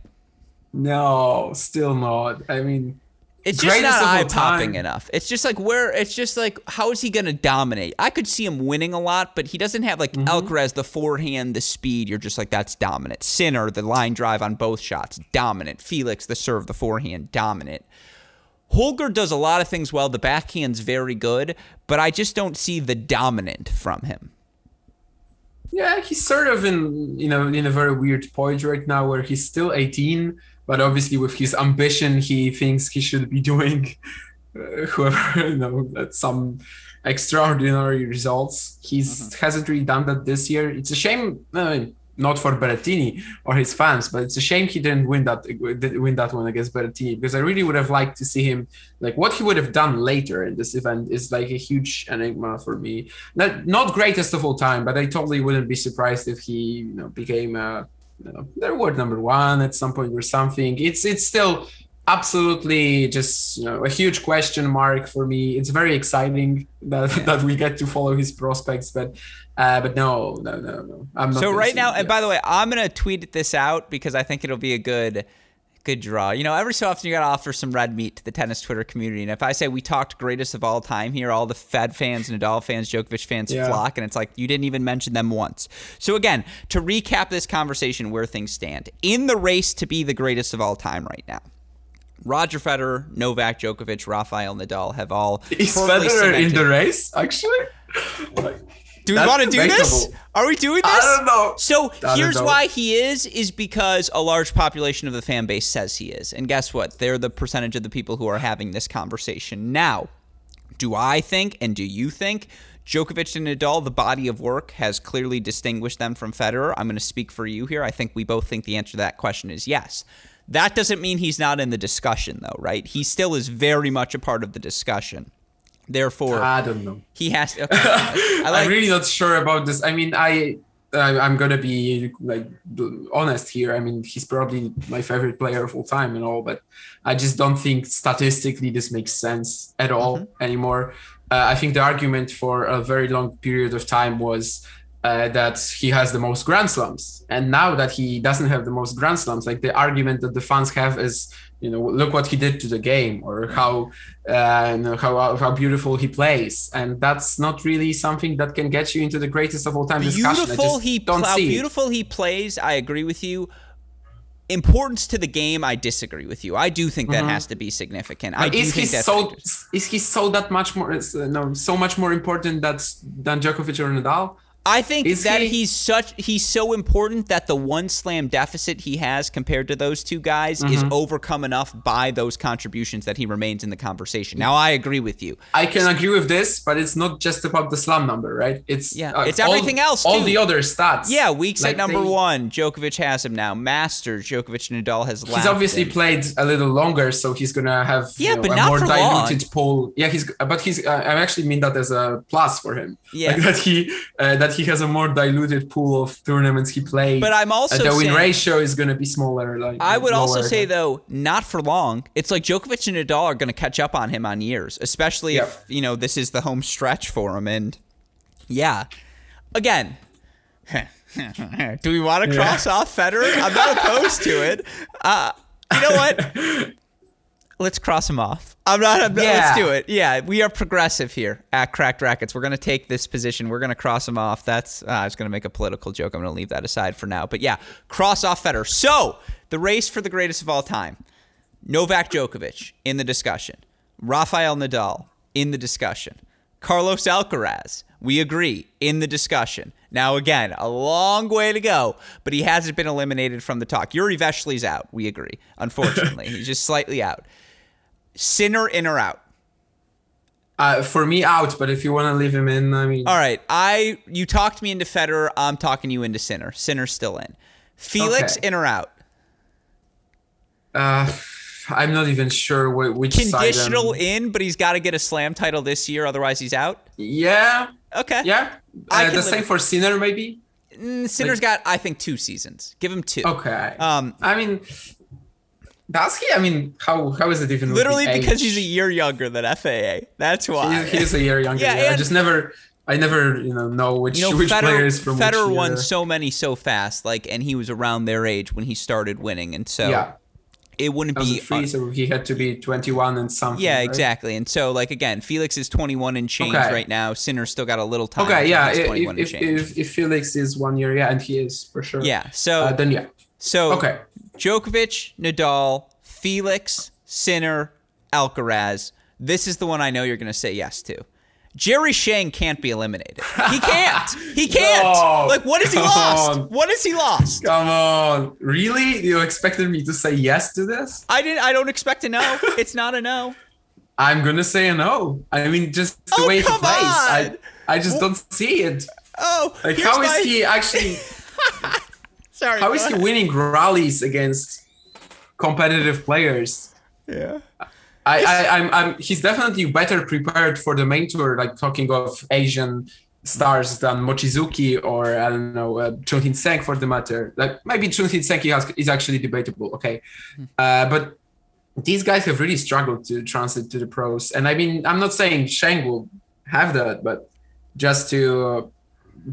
[SPEAKER 2] No, still not. I mean,
[SPEAKER 1] It's just not eye popping enough. It's just like where it's just like how is he gonna dominate? I could see him winning a lot, but he doesn't have like
[SPEAKER 2] Mm-hmm.
[SPEAKER 1] Alcaraz, the forehand, the speed. You're just like that's dominant. Sinner, the line drive on both shots, dominant. Felix, the serve, the forehand, dominant. Holger does a lot of things well. The backhand's very good, but I just don't see the dominant from him.
[SPEAKER 2] yeah, he's sort of in you know in a very weird point right now where he's still 18, but obviously with his ambition, he thinks he should be doing uh, whoever you know some extraordinary results. He's hasn't really done that this year. It's a shame. I mean, not for Berrettini or his fans, but it's a shame he didn't win that win that one against Berrettini because I really would have liked to see him like what he would have done later in this event is like a huge enigma for me. Not not greatest of all time, but I totally wouldn't be surprised if he you know became a you know, their word number one at some point or something. It's it's still absolutely just you know a huge question mark for me. It's very exciting that that we get to follow his prospects, but uh, but no no no no. I'm not
[SPEAKER 1] So right now, and by the way, I'm gonna tweet this out because I think it'll be a good, good draw. You know, every so often you gotta offer some red meat to the tennis Twitter community. And if I say we talked greatest of all time here, all the Fed fans, Nadal fans, Djokovic fans
[SPEAKER 2] Yeah.
[SPEAKER 1] flock, and it's like you didn't even mention them once. So again, to recap this conversation, where things stand in the race to be the greatest of all time right now. Roger Federer, Novak Djokovic, Rafael Nadal have all
[SPEAKER 2] is
[SPEAKER 1] firmly
[SPEAKER 2] Federer in the race actually? Like,
[SPEAKER 1] Do we want to do this? Are we doing this?
[SPEAKER 2] I don't know.
[SPEAKER 1] So
[SPEAKER 2] I
[SPEAKER 1] here's
[SPEAKER 2] know.
[SPEAKER 1] why he is is because a large population of the fan base says he is. And guess what? They're the percentage of the people who are having this conversation. Now, do I think and do you think Djokovic and Nadal, the body of work has clearly distinguished them from Federer? I'm going to speak for you here. I think we both think the answer to that question is yes. That doesn't mean he's not in the discussion though, right? He still is very much a part of the discussion. Therefore,
[SPEAKER 2] I don't know.
[SPEAKER 1] he has to. okay. I like
[SPEAKER 2] I'm really not sure about this. I mean, I I- I'm gonna be like honest here. I mean, he's probably my favorite player of all time and all, but I just don't think statistically this makes sense at all
[SPEAKER 1] Mm-hmm.
[SPEAKER 2] anymore. Uh, I think the argument for a very long period of time was uh, that he has the most Grand Slams, and now that he doesn't have the most Grand Slams, like the argument that the fans have is, you know, look what he did to the game, or how, uh, you know, how how beautiful he plays, and that's not really something that can get you into the greatest of all time discussion.
[SPEAKER 1] Beautiful he
[SPEAKER 2] don't
[SPEAKER 1] how
[SPEAKER 2] see
[SPEAKER 1] beautiful he plays i agree with you. Importance to the game i disagree with you. I do think that has to be significant. I
[SPEAKER 2] is he so is he so that much more uh, no so much more important that's than Djokovic or Nadal?
[SPEAKER 1] I think
[SPEAKER 2] Is
[SPEAKER 1] that
[SPEAKER 2] he-
[SPEAKER 1] he's such he's so important that the one slam deficit he has compared to those two guys is
[SPEAKER 2] Mm-hmm.
[SPEAKER 1] overcome enough by those contributions that he remains in the conversation. Now I agree with you.
[SPEAKER 2] I can agree with this, but it's not just about the slam number, right? It's uh,
[SPEAKER 1] Yeah, it's
[SPEAKER 2] all-
[SPEAKER 1] everything else,
[SPEAKER 2] All the other stats.
[SPEAKER 1] Yeah, weeks
[SPEAKER 2] Like
[SPEAKER 1] at number
[SPEAKER 2] they-
[SPEAKER 1] one, Djokovic has him now. Masters, Djokovic and Nadal has.
[SPEAKER 2] He's obviously
[SPEAKER 1] him.
[SPEAKER 2] played a little longer, so he's gonna have you
[SPEAKER 1] Yeah,
[SPEAKER 2] know,
[SPEAKER 1] but
[SPEAKER 2] a
[SPEAKER 1] not
[SPEAKER 2] more
[SPEAKER 1] for
[SPEAKER 2] diluted pool. Yeah, he's but he's. Uh, I actually mean that as a plus for him.
[SPEAKER 1] Yeah.
[SPEAKER 2] like that he uh, that he has a more diluted pool of tournaments he played.
[SPEAKER 1] But I'm also
[SPEAKER 2] the win
[SPEAKER 1] saying-
[SPEAKER 2] ratio is gonna be smaller. Like
[SPEAKER 1] I would also say though, not for long. It's like Djokovic and Nadal are going to catch up on him on years, especially if you know this is the home stretch for him. And yeah, again, do we want to cross off Federer? I'm not opposed to it. Uh, You know what? let's cross him off. I'm not. I'm, yeah. Let's do it. Yeah, we are progressive here at Cracked Racquets. We're gonna take this position. We're gonna cross him off. That's. Uh, I was gonna make a political joke. I'm gonna leave that aside for now. But yeah, cross off Federer. So the race for the greatest of all time: Novak Djokovic in the discussion, Rafael Nadal in the discussion, Carlos Alcaraz. We agree in the discussion. Now, again, a long way to go, but he hasn't been eliminated from the talk. Jiri Vesely's out. We agree. Unfortunately, he's just slightly out. Sinner in or out?
[SPEAKER 2] Uh, for me, out. But if you want to leave him in, I mean.
[SPEAKER 1] All right. I you talked me into Federer. I'm talking you into Sinner. Sinner's still in. Felix okay. in or out?
[SPEAKER 2] Uh, I'm not even sure which
[SPEAKER 1] conditional in, but he's got to get a slam title this year, otherwise he's out.
[SPEAKER 2] Yeah.
[SPEAKER 1] Okay.
[SPEAKER 2] Yeah. Uh, the same for Sinner, maybe.
[SPEAKER 1] Mm, Sinner's like, got, I think, two seasons. Give him two.
[SPEAKER 2] Okay. Um, I mean, does? I mean, how how is it even?
[SPEAKER 1] Literally because he's a year younger than FAA. That's why.
[SPEAKER 2] He's, he's a year younger. yeah, yeah. I just never. I never, you know, know which you know, which Federer, players from
[SPEAKER 1] Federer won so many so fast, like, and he was around their age when he started winning, and so
[SPEAKER 2] yeah
[SPEAKER 1] it wouldn't be
[SPEAKER 2] free, so he had to be 21 and something.
[SPEAKER 1] Yeah, right? exactly. And so, like again, Felix is 21 and change okay. right now. Sinner's still got a little time.
[SPEAKER 2] Okay, yeah. If, if, if, if, Felix is one year, yeah, and he is for sure.
[SPEAKER 1] Yeah. So
[SPEAKER 2] uh, then yeah.
[SPEAKER 1] So
[SPEAKER 2] okay,
[SPEAKER 1] Djokovic, Nadal, Felix, Sinner, Alcaraz. This is the one I know you're going to say yes to. Jerry Shang can't be eliminated. He can't. He can't. No, like, what has he lost? On. What has he lost?
[SPEAKER 2] Come on. Really? You expected me to say yes to this?
[SPEAKER 1] I didn't. I don't expect a no. it's not a no.
[SPEAKER 2] I'm gonna say a no. I mean, just the oh, way he plays. On. I I just well, don't see it.
[SPEAKER 1] Oh,
[SPEAKER 2] like how is my... he actually?
[SPEAKER 1] Sorry.
[SPEAKER 2] How is he winning rallies against competitive players?
[SPEAKER 1] Yeah.
[SPEAKER 2] I, I, I'm, I'm, he's definitely better prepared for the main tour, like talking of Asian stars than Mochizuki or I don't know uh, Chun-hsin Tseng for the matter. Like maybe Chun-hsin Tseng is actually debatable. Okay, hmm. uh, but these guys have really struggled to transit to the pros. And I mean, I'm not saying Shang will have that, but just to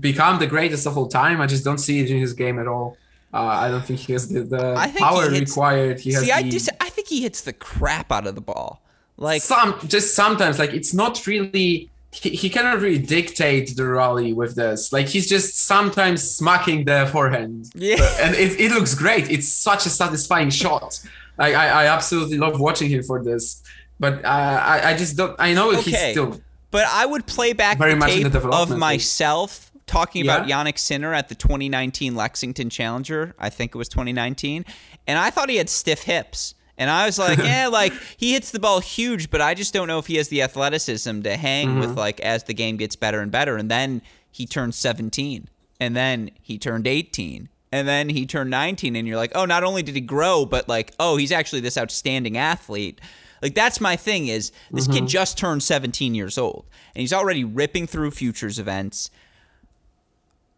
[SPEAKER 2] become the greatest of all time, I just don't see it in his game at all. Uh, I don't think he has the, the power he hits, required. He has
[SPEAKER 1] see,
[SPEAKER 2] the,
[SPEAKER 1] I, dis- I think he hits the crap out of the ball. Like
[SPEAKER 2] some, just sometimes, like it's not really. He, he cannot really dictate the rally with this. Like he's just sometimes smacking the forehand.
[SPEAKER 1] Yeah,
[SPEAKER 2] and it, it looks great. It's such a satisfying shot. I, I, I absolutely love watching him for this. But uh, I I just don't. I know okay. he's still.
[SPEAKER 1] But I would play back very the tape of myself talking yeah. about Jannik Sinner at the 2019 Lexington Challenger. I think it was 2019, and I thought he had stiff hips. And I was like, yeah, like he hits the ball huge, but I just don't know if he has the athleticism to hang mm-hmm. with like as the game gets better and better. And then he turned 17, and then he turned 18, and then he turned 19, and you're like, oh, not only did he grow, but like, oh, he's actually this outstanding athlete. Like that's my thing is this mm-hmm. kid just turned 17 years old, and he's already ripping through futures events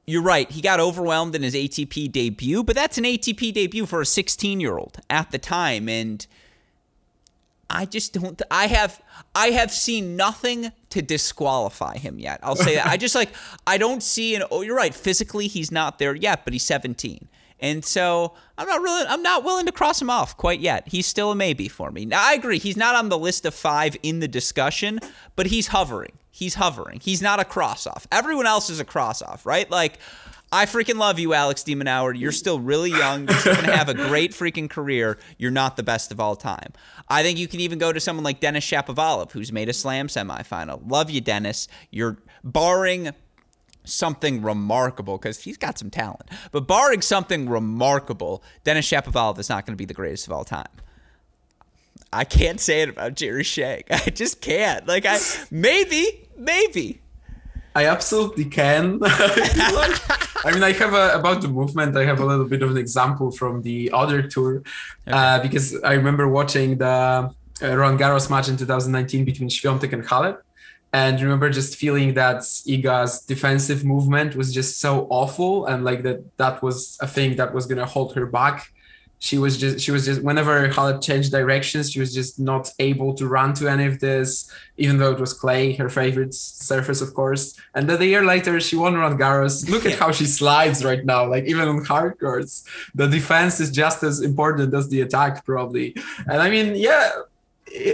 [SPEAKER 1] you're right. He got overwhelmed in his ATP debut, but that's an ATP debut for a 16 year old at the time. And I just don't. I have I have seen nothing to disqualify him yet. I'll say that. I just like I don't see an. Oh, you're right. Physically, he's not there yet, but he's 17. And so I'm not really I'm not willing to cross him off quite yet. He's still a maybe for me. Now I agree, he's not on the list of five in the discussion, but he's hovering. He's hovering. He's not a cross off. Everyone else is a cross off, right? Like I freaking love you, Alex de Minaur. You're still really young. You're still gonna have a great freaking career. You're not the best of all time. I think you can even go to someone like Denis Shapovalov, who's made a slam semifinal. Love you, Denis. You're barring something remarkable because he's got some talent. But barring something remarkable, Denis Shapovalov is not going to be the greatest of all time. I can't say it about Jerry Shang. I just can't. Like I maybe, maybe.
[SPEAKER 2] I absolutely can. I mean, I have a, about the movement. I have a little bit of an example from the other tour, okay. uh, because I remember watching the uh, Roland Garros match in 2019 between Swiatek and Halep, and remember just feeling that Iga's defensive movement was just so awful and like that that was a thing that was going to hold her back she was just she was just whenever Halep changed directions, she was just not able to run to any of this, even though it was clay, her favorite surface, of course. And then a year later, she won Roland Garros. Look at how she slides right now, like even on hard courts. The defense is just as important as the attack, probably. And I mean, yeah,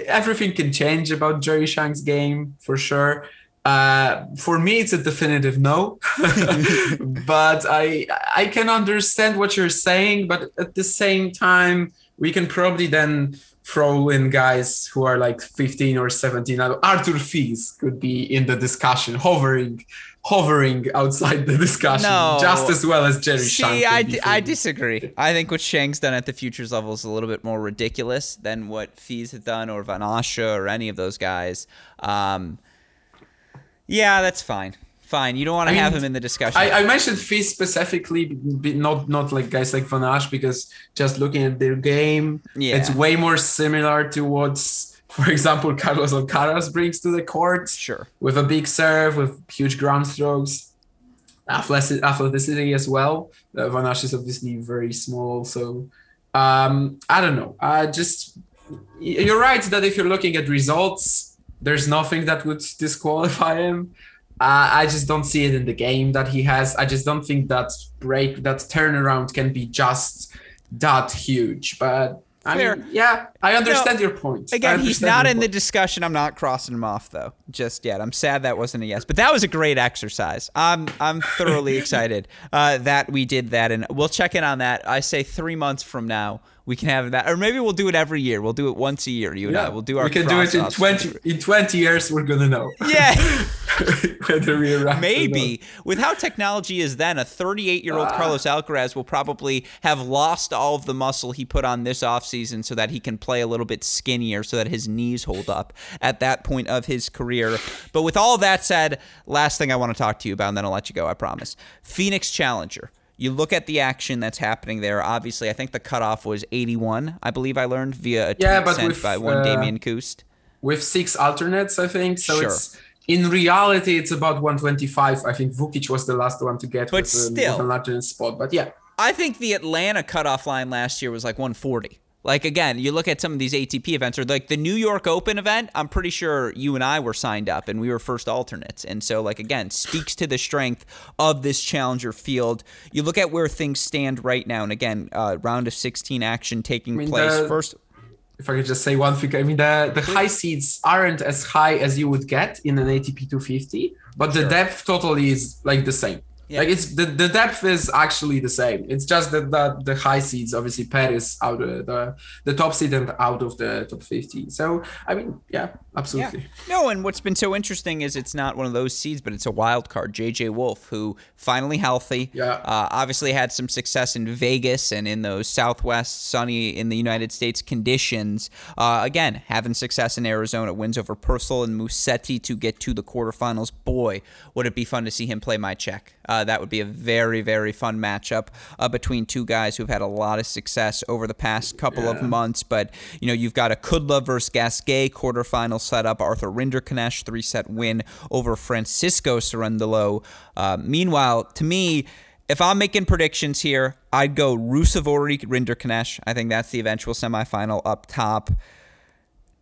[SPEAKER 2] everything can change about Jerry Shang's game for sure. Uh, for me, it's a definitive no. but I I can understand what you're saying, but at the same time, we can probably then throw in guys who are like 15 or 17. Arthur Fils could be in the discussion, hovering hovering outside the discussion no, just as well as Jerry See,
[SPEAKER 1] I, d- I disagree. I think what Shang's done at the futures level is a little bit more ridiculous than what Fils had done or Van Assche or any of those guys. Um, yeah, that's fine. Fine. You don't want to I have mean, him in the discussion.
[SPEAKER 2] I, I mentioned Fils specifically, not not like guys like Van Assche, because just looking at their game, yeah. it's way more similar to what's, for example, Carlos Alcaraz brings to the court.
[SPEAKER 1] Sure.
[SPEAKER 2] With a big serve, with huge ground strokes, athleticity as well. Uh, Van is obviously very small, so um, I don't know. I just you're right that if you're looking at results there's nothing that would disqualify him. Uh, I just don't see it in the game that he has. I just don't think that break, that turnaround can be just that huge. But I Fair. mean, yeah, I understand your point.
[SPEAKER 1] Again, he's not in point. the discussion. I'm not crossing him off though, just yet. I'm sad that wasn't a yes, but that was a great exercise. I'm I'm thoroughly excited uh, that we did that, and we'll check in on that. I say three months from now we can have that, or maybe we'll do it every year. We'll do it once a year. You and yeah, I. We'll do our.
[SPEAKER 2] We can do it in twenty. In twenty years, we're gonna know.
[SPEAKER 1] Yeah. whether we maybe with how technology is, then a 38 year old ah. Carlos Alcaraz will probably have lost all of the muscle he put on this offseason so that he can play a little bit skinnier, so that his knees hold up at that point of his career. But with all that said, last thing I want to talk to you about, and then I'll let you go. I promise. Phoenix Challenger. You look at the action that's happening there. Obviously, I think the cutoff was 81. I believe I learned via a tweet yeah, sent with, by one uh, Damian Kust.
[SPEAKER 2] With six alternates, I think. So sure. it's in reality it's about 125. I think Vukic was the last one to get
[SPEAKER 1] but
[SPEAKER 2] with,
[SPEAKER 1] still,
[SPEAKER 2] with an alternate spot. But yeah,
[SPEAKER 1] I think the Atlanta cutoff line last year was like 140. Like again, you look at some of these ATP events or like the New York Open event, I'm pretty sure you and I were signed up and we were first alternates. And so like again, speaks to the strength of this challenger field. You look at where things stand right now and again, uh, round of 16 action taking I mean, place the, first
[SPEAKER 2] if I could just say one thing, I mean the the high seeds aren't as high as you would get in an ATP 250, but sure. the depth totally is like the same. Yeah. Like it's the, the depth is actually the same. It's just that the, the high seeds, obviously Paris out of the the top seed and out of the top 50. So I mean, yeah, absolutely.
[SPEAKER 1] Yeah. No, and what's been so interesting is it's not one of those seeds, but it's a wild card. JJ Wolf, who finally healthy.
[SPEAKER 2] Yeah. Uh,
[SPEAKER 1] obviously had some success in Vegas and in those Southwest sunny in the United States conditions. Uh, again, having success in Arizona, wins over Purcell and Musetti to get to the quarterfinals. Boy, would it be fun to see him play Machac. Uh, that would be a very, very fun matchup uh, between two guys who've had a lot of success over the past couple yeah. of months. But, you know, you've got a Kudla versus Gasquet quarterfinal setup, Arthur Rinderknech three set win over Francisco Cerundolo. Uh, meanwhile, to me, if I'm making predictions here, I'd go Ruusuvuori Rinderknech. I think that's the eventual semifinal up top.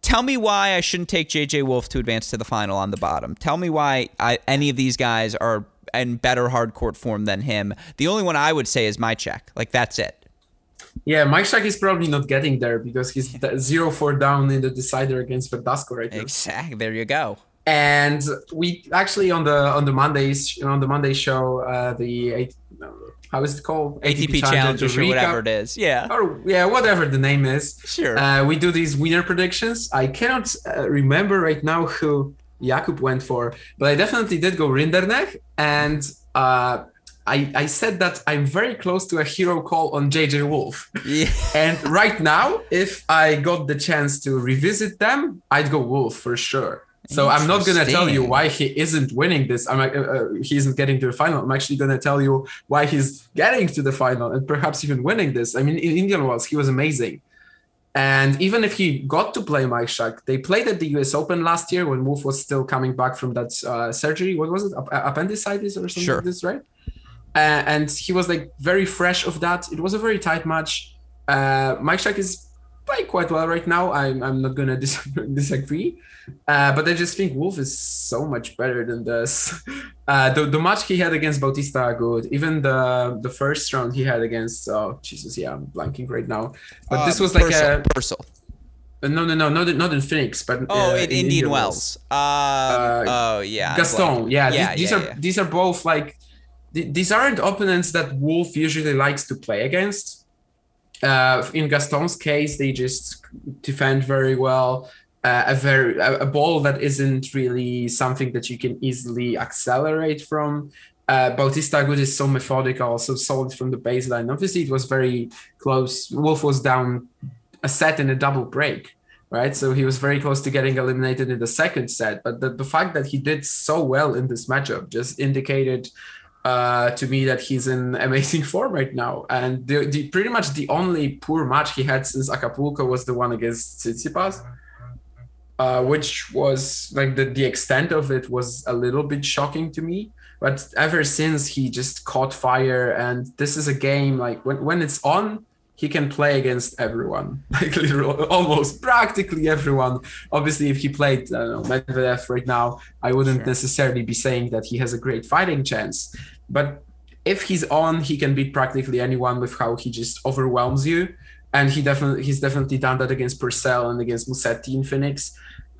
[SPEAKER 1] Tell me why I shouldn't take JJ Wolf to advance to the final on the bottom. Tell me why I, any of these guys are in better hard court form than him. The only one I would say is Machac. Like that's it.
[SPEAKER 2] Yeah, Machac is probably not getting there because he's zero four down in the decider against Verdasco right now.
[SPEAKER 1] Exactly. There you go.
[SPEAKER 2] And we actually on the on the Mondays on the Monday show uh, the how is it called
[SPEAKER 1] ATP, ATP Challenger or whatever it is. Yeah.
[SPEAKER 2] Or yeah, whatever the name is.
[SPEAKER 1] Sure.
[SPEAKER 2] Uh, we do these winner predictions. I cannot uh, remember right now who Jakub went for, but I definitely did go Rinderknech, and uh, I, I said that I'm very close to a hero call on JJ Wolf. Yeah. And right now, if I got the chance to revisit them, I'd go Wolf for sure. So I'm not gonna tell you why he isn't winning this. I'm uh, uh, he isn't getting to the final. I'm actually gonna tell you why he's getting to the final and perhaps even winning this. I mean, in Indian Wells, he was amazing. And even if he got to play Machac, they played at the US Open last year when Wolf was still coming back from that uh, surgery. What was it? Appendicitis or something sure. like this, right? Uh, and he was like very fresh of that. It was a very tight match. Uh, Machac is playing quite well right now. I'm, I'm not gonna dis- disagree, uh, but I just think Wolf is so much better than this. Uh, the, the match he had against Bautista good. Even the the first round he had against oh Jesus, yeah, I'm blanking right now. But this
[SPEAKER 1] Um,
[SPEAKER 2] was like
[SPEAKER 1] Purcell,
[SPEAKER 2] a
[SPEAKER 1] Purcell.
[SPEAKER 2] uh, no no no not in, not in Phoenix, but
[SPEAKER 1] Oh,
[SPEAKER 2] uh,
[SPEAKER 1] in Indian Wells. Um, oh yeah.
[SPEAKER 2] Gaston,
[SPEAKER 1] blanking.
[SPEAKER 2] yeah,
[SPEAKER 1] yeah,
[SPEAKER 2] th- these
[SPEAKER 1] yeah,
[SPEAKER 2] are
[SPEAKER 1] yeah.
[SPEAKER 2] these are both like th- these aren't opponents that Wolf usually likes to play against. Uh, in Gaston's case, they just defend very well. Uh, a very a, a ball that isn't really something that you can easily accelerate from. Uh, Bautista Agut is so methodical, so solid from the baseline. Obviously, it was very close. Wolf was down a set in a double break, right? So he was very close to getting eliminated in the second set. But the, the fact that he did so well in this matchup just indicated uh, to me that he's in amazing form right now. And the, the pretty much the only poor match he had since Acapulco was the one against Tsitsipas. Uh, which was like the, the extent of it was a little bit shocking to me. But ever since he just caught fire, and this is a game like when, when it's on, he can play against everyone, like literally almost practically everyone. Obviously, if he played I don't know, Medvedev right now, I wouldn't
[SPEAKER 1] Sure.
[SPEAKER 2] necessarily be saying that he has a great fighting chance. But if he's on, he can beat practically anyone with how he just overwhelms you. And he definitely he's definitely done that against Purcell and against Musetti in Phoenix.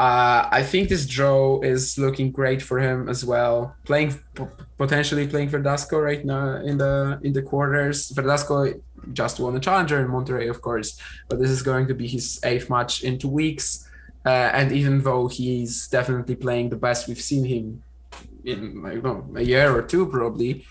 [SPEAKER 2] Uh, I think this draw is looking great for him as well. Playing potentially playing Verdasco right now in the in the quarters. Verdasco just won a challenger in Monterrey, of course, but this is going to be his eighth match in two weeks. Uh, and even though he's definitely playing the best we've seen him in I don't know, a year or two, probably.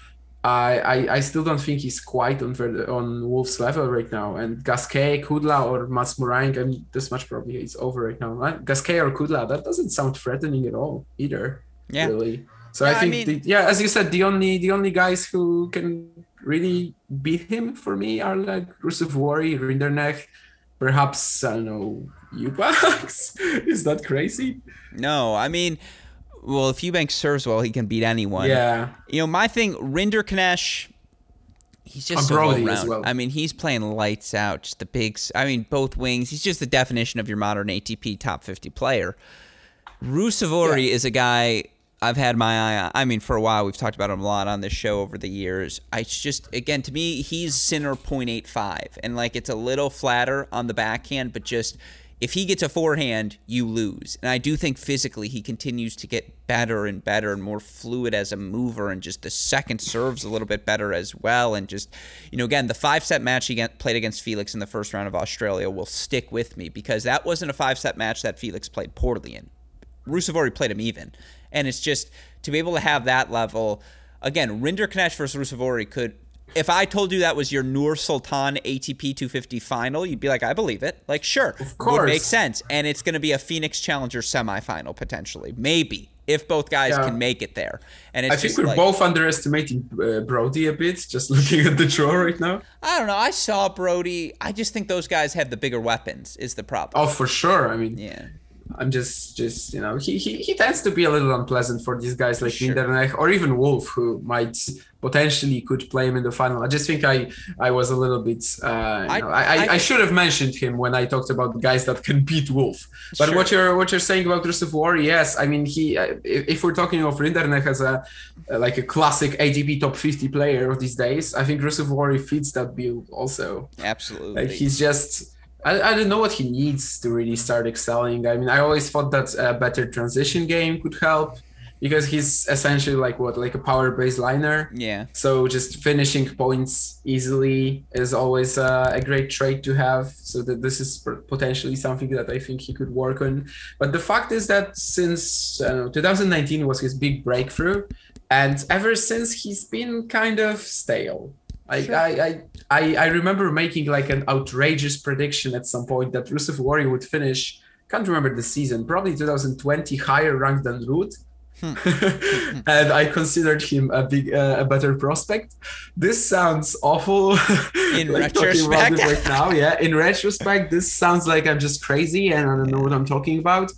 [SPEAKER 2] I, I, I still don't think he's quite on on Wolves level right now. And Gasquet, Kudla, or Mats Moraing, I mean, this much probably is over right now. Right? Gasquet or Kudla, that doesn't sound threatening at all either.
[SPEAKER 1] Yeah.
[SPEAKER 2] Really. So
[SPEAKER 1] Yeah,
[SPEAKER 2] I
[SPEAKER 1] I
[SPEAKER 2] think,
[SPEAKER 1] mean-
[SPEAKER 2] the, yeah, as you said, the only the only guys who can really beat him for me are like Rusev Wari, Rinderknech, perhaps I don't know, Eubanks. is that crazy?
[SPEAKER 1] No, I mean, well, if Eubanks serves well, he can beat anyone.
[SPEAKER 2] Yeah.
[SPEAKER 1] You know, my thing, Rinderknech, he's just so
[SPEAKER 2] Brody
[SPEAKER 1] well. I mean, he's playing lights out. Just the bigs. I mean, both wings. He's just the definition of your modern ATP top 50 player. Ruusuvuori
[SPEAKER 2] Yeah.
[SPEAKER 1] is a guy I've had my eye on. I mean, for a while, we've talked about him a lot on this show over the years. I just, again, to me, he's Sinner 0.85. And, like, it's a little flatter on the backhand, but just if he gets a forehand, you lose. And I do think physically he continues to get better and better and more fluid as a mover, and just the second serves a little bit better as well. And just, you know, again, the five set match he played against Felix in the first round of Australia will stick with me because that wasn't a five set match that Felix played poorly in. Rusev already played him even. And it's just to be able to have that level. Again, Rinderknech versus Ruusuvuori could. If I told you that was your Nur Sultan ATP 250 final, you'd be like, I believe it. Like, sure, of
[SPEAKER 2] course.
[SPEAKER 1] would make sense. And it's going to be a Phoenix Challenger semifinal potentially, maybe if both guys
[SPEAKER 2] Yeah.
[SPEAKER 1] can make it there. And it's
[SPEAKER 2] I think we're
[SPEAKER 1] like,
[SPEAKER 2] both underestimating uh, Brody a bit, just looking at the draw right now.
[SPEAKER 1] I don't know. I saw Brody. I just think those guys have the bigger weapons. Is the problem?
[SPEAKER 2] Oh, for sure. I mean,
[SPEAKER 1] Yeah.
[SPEAKER 2] I'm just, just you know, he, he he tends to be a little unpleasant for these guys like
[SPEAKER 1] Sure.
[SPEAKER 2] Or even Wolf, who might potentially could play him in the final. I just think I I was a little bit, uh,
[SPEAKER 1] I-
[SPEAKER 2] know, I, I,
[SPEAKER 1] I-
[SPEAKER 2] should have mentioned him when I talked about guys that can beat Wolf. But
[SPEAKER 1] Sure.
[SPEAKER 2] what you're what you're saying about Ruusuvuori, yes, I mean he, uh, if, we're talking of Rinderknech as a uh, like a classic ATP top 50 player of these days, I think Ruusuvuori fits that bill also.
[SPEAKER 1] Absolutely.
[SPEAKER 2] Like he's just I, I don't know what he needs to really start excelling. I mean, I always thought that a better transition game could help because he's essentially like what like a power based liner.
[SPEAKER 1] yeah.
[SPEAKER 2] So just finishing points easily is always uh, a great trait to have. So that this is potentially something that I think he could work on. But the fact is that since uh, 2019 was his big breakthrough, and ever since he's been kind of stale. I, I, I, I remember making like an outrageous prediction at some point that Ruusuvuori would finish. Can't remember the season, probably 2020, higher ranked than Ruud. and I considered him a big, uh, a better prospect. This sounds awful.
[SPEAKER 1] In
[SPEAKER 2] like
[SPEAKER 1] retrospect.
[SPEAKER 2] right now, yeah. In retrospect, this sounds like I'm just crazy and I don't know what I'm talking about.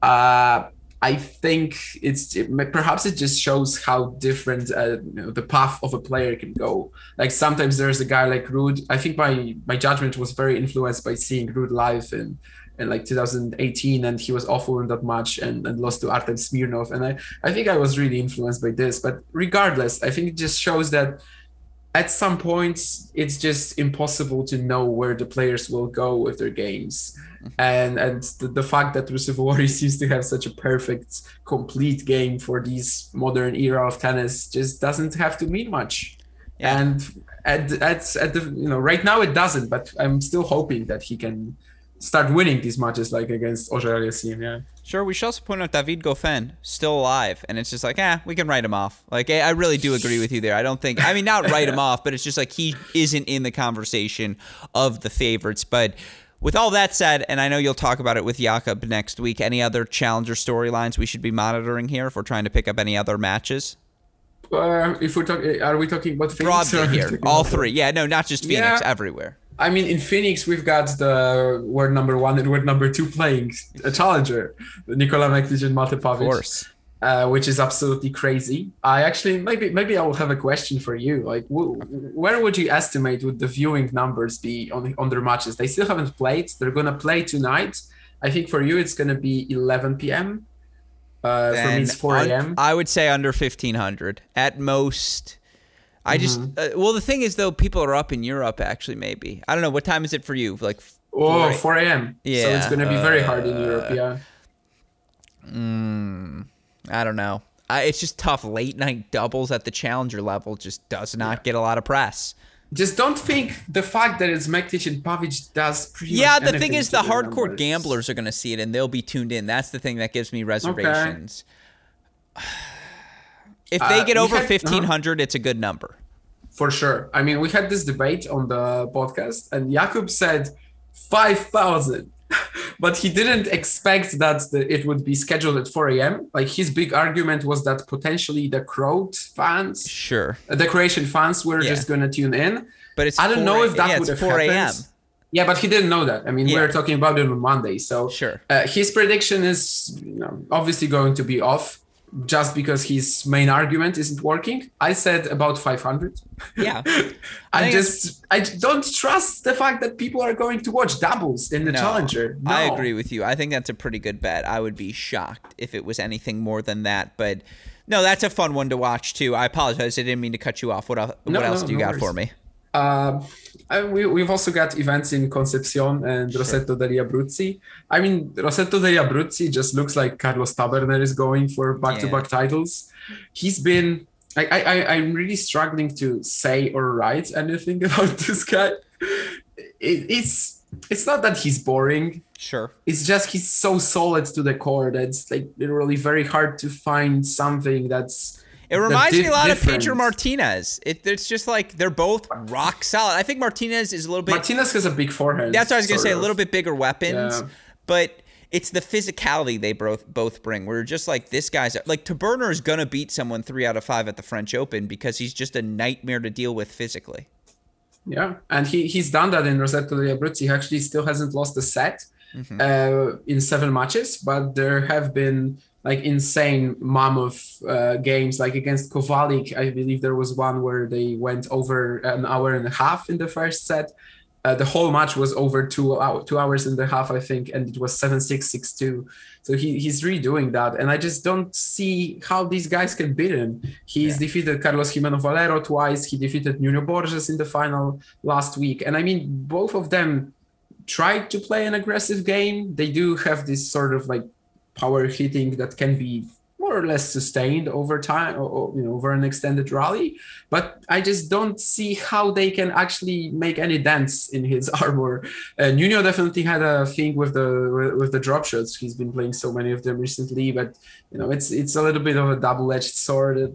[SPEAKER 2] Uh, I think it's it, perhaps it just shows how different uh, you know, the path of a player can go. Like sometimes there's a guy like Ruud. I think my my judgment was very influenced by seeing Ruud live in in like 2018 and he was awful in that match and, and lost to Artem Smirnov. And I, I think I was really influenced by this. But regardless, I think it just shows that at some points it's just impossible to know where the players will go with their games mm-hmm. and and the, the fact that Ruusuvuori seems to have such a perfect complete game for this modern era of tennis just doesn't have to mean much yeah. and at, at, at the you know right now it doesn't but i'm still hoping that he can start winning these matches like against Auger-Aliassime, yeah.
[SPEAKER 1] Sure, we should also point out David Goffin still alive, and it's just like, eh, we can write him off. Like, I really do agree with you there. I don't think, I mean, not write him off, but it's just like he isn't in the conversation of the favorites. But with all that said, and I know you'll talk about it with Jakub next week, any other challenger storylines we should be monitoring here if we're trying to pick up any other matches?
[SPEAKER 2] Uh, if we're talking, are we talking about Phoenix?
[SPEAKER 1] Broadly here, all three. Yeah, no, not just Phoenix, yeah. everywhere.
[SPEAKER 2] I mean, in Phoenix, we've got the word number one and word number two playing a challenger, Nikola Mektic and Mate Pavic. Of course. Uh, which is absolutely crazy. I actually maybe maybe I will have a question for you. Like, where would you estimate would the viewing numbers be on on their matches? They still haven't played. They're gonna play tonight. I think for you it's gonna be 11 p.m. Uh, for me it's 4 a.m.
[SPEAKER 1] I would say under 1500 at most. I just mm-hmm. uh, well the thing is though people are up in Europe actually maybe I don't know what time is it for you like
[SPEAKER 2] oh 4 a.m. Yeah, so it's gonna be very hard in Europe. Yeah.
[SPEAKER 1] Mm, I don't know. I, it's just tough. Late night doubles at the challenger level just does not yeah. get a lot of press.
[SPEAKER 2] Just don't think the fact that it's Mektic and Pavic does pretty
[SPEAKER 1] Yeah, the thing is, the hardcore numbers. gamblers are going to see it and they'll be tuned in. That's the thing that gives me reservations. Okay. If they uh, get uh, over fifteen hundred, it's a good number.
[SPEAKER 2] For sure. I mean, we had this debate on the podcast, and Jakub said five thousand, but he didn't expect that the, it would be scheduled at 4 a.m. Like his big argument was that potentially the crowd fans,
[SPEAKER 1] sure,
[SPEAKER 2] uh, the Croatian fans were yeah. just going to tune in.
[SPEAKER 1] But it's
[SPEAKER 2] I don't know if that
[SPEAKER 1] yeah,
[SPEAKER 2] would have
[SPEAKER 1] 4
[SPEAKER 2] happened. Yeah, but he didn't know that. I mean, yeah. we are talking about it on Monday, so
[SPEAKER 1] sure.
[SPEAKER 2] Uh, his prediction is you know, obviously going to be off just because his main argument isn't working. I said about 500.
[SPEAKER 1] Yeah.
[SPEAKER 2] I, just I don't trust the fact that people are going to watch doubles in the no, challenger. No.
[SPEAKER 1] I agree with you. I think that's a pretty good bet. I would be shocked if it was anything more than that, but no, that's a fun one to watch too. I apologize. I didn't mean to cut you off. What, what no, else do you got worries. for me?
[SPEAKER 2] Uh, we, we've also got events in Concepcion and sure. Roseto degli Abruzzi. I mean, Roseto degli Abruzzi just looks like Carlos Taberner is going for back-to-back titles. He's been. I, I, I'm really struggling to say or write anything about this guy. It, it's it's not that he's boring.
[SPEAKER 1] Sure.
[SPEAKER 2] It's just he's so solid to the core that it's like literally very hard to find something that's
[SPEAKER 1] it reminds di- me a lot different. of Pedro Martinez. It, it's just like they're both rock solid. I think Martinez is a little bit.
[SPEAKER 2] Martinez has a big forehand.
[SPEAKER 1] That's what I was gonna say. Of. A little bit bigger weapons, yeah. but it's the physicality they both both bring. We're just like this guy's like Taberner is gonna beat someone three out of five at the French Open because he's just a nightmare to deal with physically.
[SPEAKER 2] Yeah, and he he's done that in Roseto degli Abruzzi. He actually still hasn't lost a set mm-hmm. uh, in seven matches, but there have been like insane mammoth uh, games. Like against kovalik i believe there was one where they went over an hour and a half in the first set. Uh, the whole match was over two, hour, two hours and a half i think and it was 7-6 6-2 so he, he's redoing that and i just don't see how these guys can beat him. He's yeah. defeated carlos gimeno valero twice. He defeated nuno borges in the final last week. And i mean both of them tried to play an aggressive game. They do have this sort of like power hitting that can be more or less sustained over time or, you know over an extended rally. But i just don't see how they can actually make any dents in his armor. Uh, nuno definitely had a thing with the with the drop shots. He's been playing so many of them recently but you know it's it's a little bit of a double-edged sword at,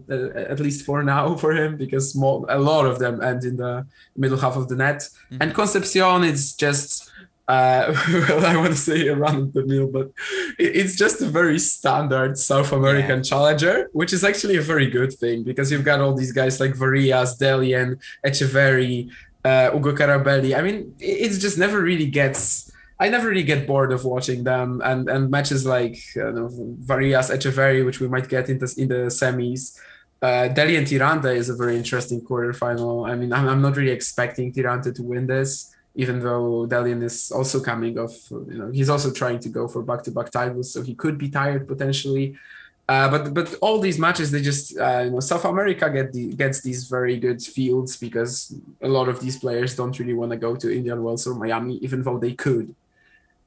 [SPEAKER 2] at least for now for him because more, a lot of them end in the middle half of the net. Mm-hmm. and concepcion is just uh, well, I want to say a run of the mill, but it's just a very standard South American yeah. challenger, which is actually a very good thing because you've got all these guys like Varillas, Dellien, Etcheverry, uh, Ugo Carabelli. I mean, it just never really gets I never really get bored of watching them, and and matches like uh, Varillas Etcheverry, which we might get in the in the semis. Uh, Dellien Tirante is a very interesting quarterfinal. I mean, I'm, I'm not really expecting Tirante to win this, even though Dellien is also coming off, you know, he's also trying to go for back-to-back titles, so he could be tired potentially. Uh, but but all these matches, they just uh, you know South America get the, gets these very good fields because a lot of these players don't really want to go to Indian Wells or Miami, even though they could.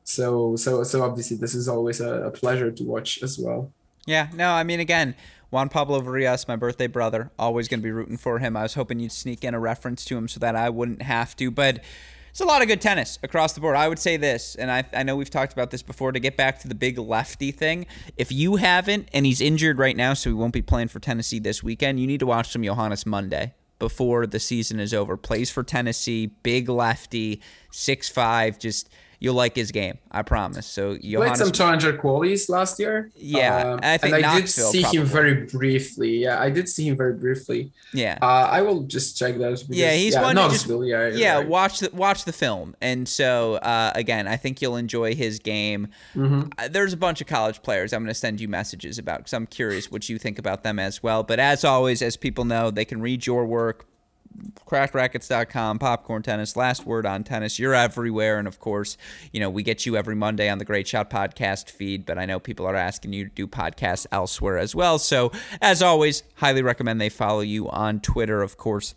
[SPEAKER 2] So so so obviously this is always a, a pleasure to watch as well.
[SPEAKER 1] Yeah, no, I mean again, Juan Pablo Varillas, my birthday brother, always going to be rooting for him. I was hoping you'd sneak in a reference to him so that I wouldn't have to, but it's a lot of good tennis across the board. I would say this, and I, I know we've talked about this before, to get back to the big lefty thing. If you haven't, and he's injured right now, so he won't be playing for Tennessee this weekend, you need to watch some Johannus Monday before the season is over. Plays for Tennessee, big lefty, six five, just – you'll like his game. I promise. So
[SPEAKER 2] you played some challenger qualies last year.
[SPEAKER 1] Yeah,
[SPEAKER 2] um, I think and I did see probably. him very briefly. Yeah, I did see him very briefly.
[SPEAKER 1] Yeah,
[SPEAKER 2] uh, I will just check that. Because,
[SPEAKER 1] yeah, he's yeah, one. Just, yeah, yeah.
[SPEAKER 2] Right.
[SPEAKER 1] Watch the watch the film, and so uh, again, I think you'll enjoy his game. Mm-hmm. Uh, there's a bunch of college players I'm going to send you messages about because I'm curious what you think about them as well. But as always, as people know, they can read your work crackedracquets.com, popcorn tennis, last word on tennis. You're everywhere. And of course, you know, we get you every Monday on the Great Shot podcast feed, but I know people are asking you to do podcasts elsewhere as well. So, as always, highly recommend they follow you on Twitter, of course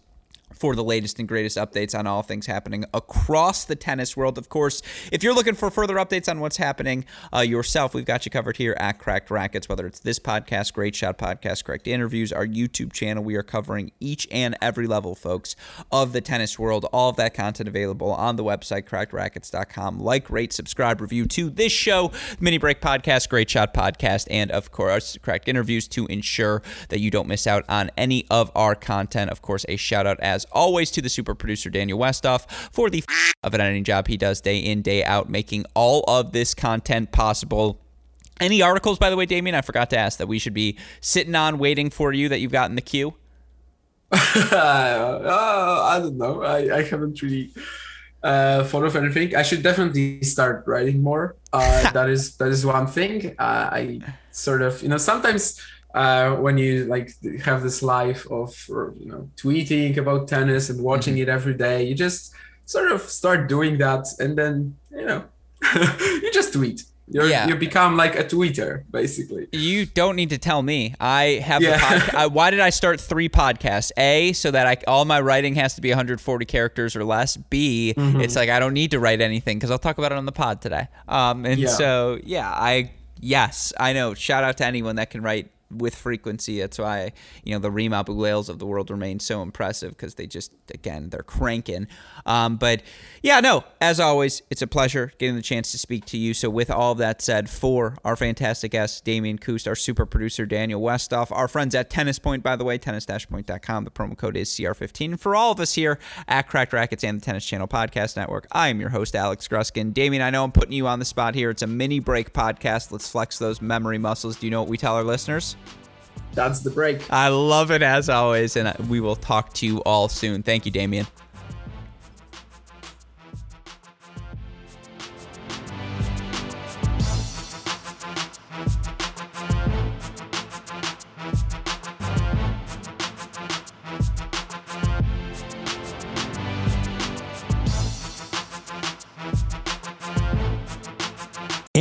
[SPEAKER 1] for the latest and greatest updates on all things happening across the tennis world. Of course, if you're looking for further updates on what's happening uh, yourself, we've got you covered here at Cracked Racquets, whether it's this podcast, Great Shot Podcast, Cracked Interviews, our YouTube channel. We are covering each and every level, folks, of the tennis world. All of that content available on the website, crackedracquets.com. Like, rate, subscribe, review to this show, Mini Break Podcast, Great Shot Podcast, and of course, Cracked Interviews to ensure that you don't miss out on any of our content. Of course, a shout out as always to the super producer Daniel Westoff for the f- of an editing job he does day in, day out, making all of this content possible. Any articles, by the way, Damian? I forgot to ask that we should be sitting on waiting for you that you've got in the queue.
[SPEAKER 2] uh, I don't know. I, I haven't really uh, thought of anything. I should definitely start writing more. Uh, that is that is one thing. Uh, I sort of you know sometimes uh, when you like have this life of you know tweeting about tennis and watching mm-hmm. it every day you just sort of start doing that and then you know you just tweet you yeah. you become like a tweeter basically
[SPEAKER 1] you don't need to tell me i have yeah. I, why did i start three podcasts a so that i all my writing has to be 140 characters or less b mm-hmm. it's like i don't need to write anything because i'll talk about it on the pod today um and yeah. so yeah i yes i know shout out to anyone that can write with frequency. That's why you know the Rima Abulleils of the world remain so impressive because they just again they're cranking. Um, but yeah, no, as always, it's a pleasure getting the chance to speak to you. So with all that said, for our fantastic guest Damian Kust, our super producer Daniel Westoff, our friends at Tennis Point, by the way, tennis-point.com. The promo code is CR15. And for all of us here at Cracked Racquets and the Tennis Channel Podcast Network, I am your host Alex Gruskin. Damian, I know I'm putting you on the spot here. It's a mini break podcast. Let's flex those memory muscles. Do you know what we tell our listeners?
[SPEAKER 2] That's the break.
[SPEAKER 1] I love it as always, and we will talk to you all soon. Thank you, Damian.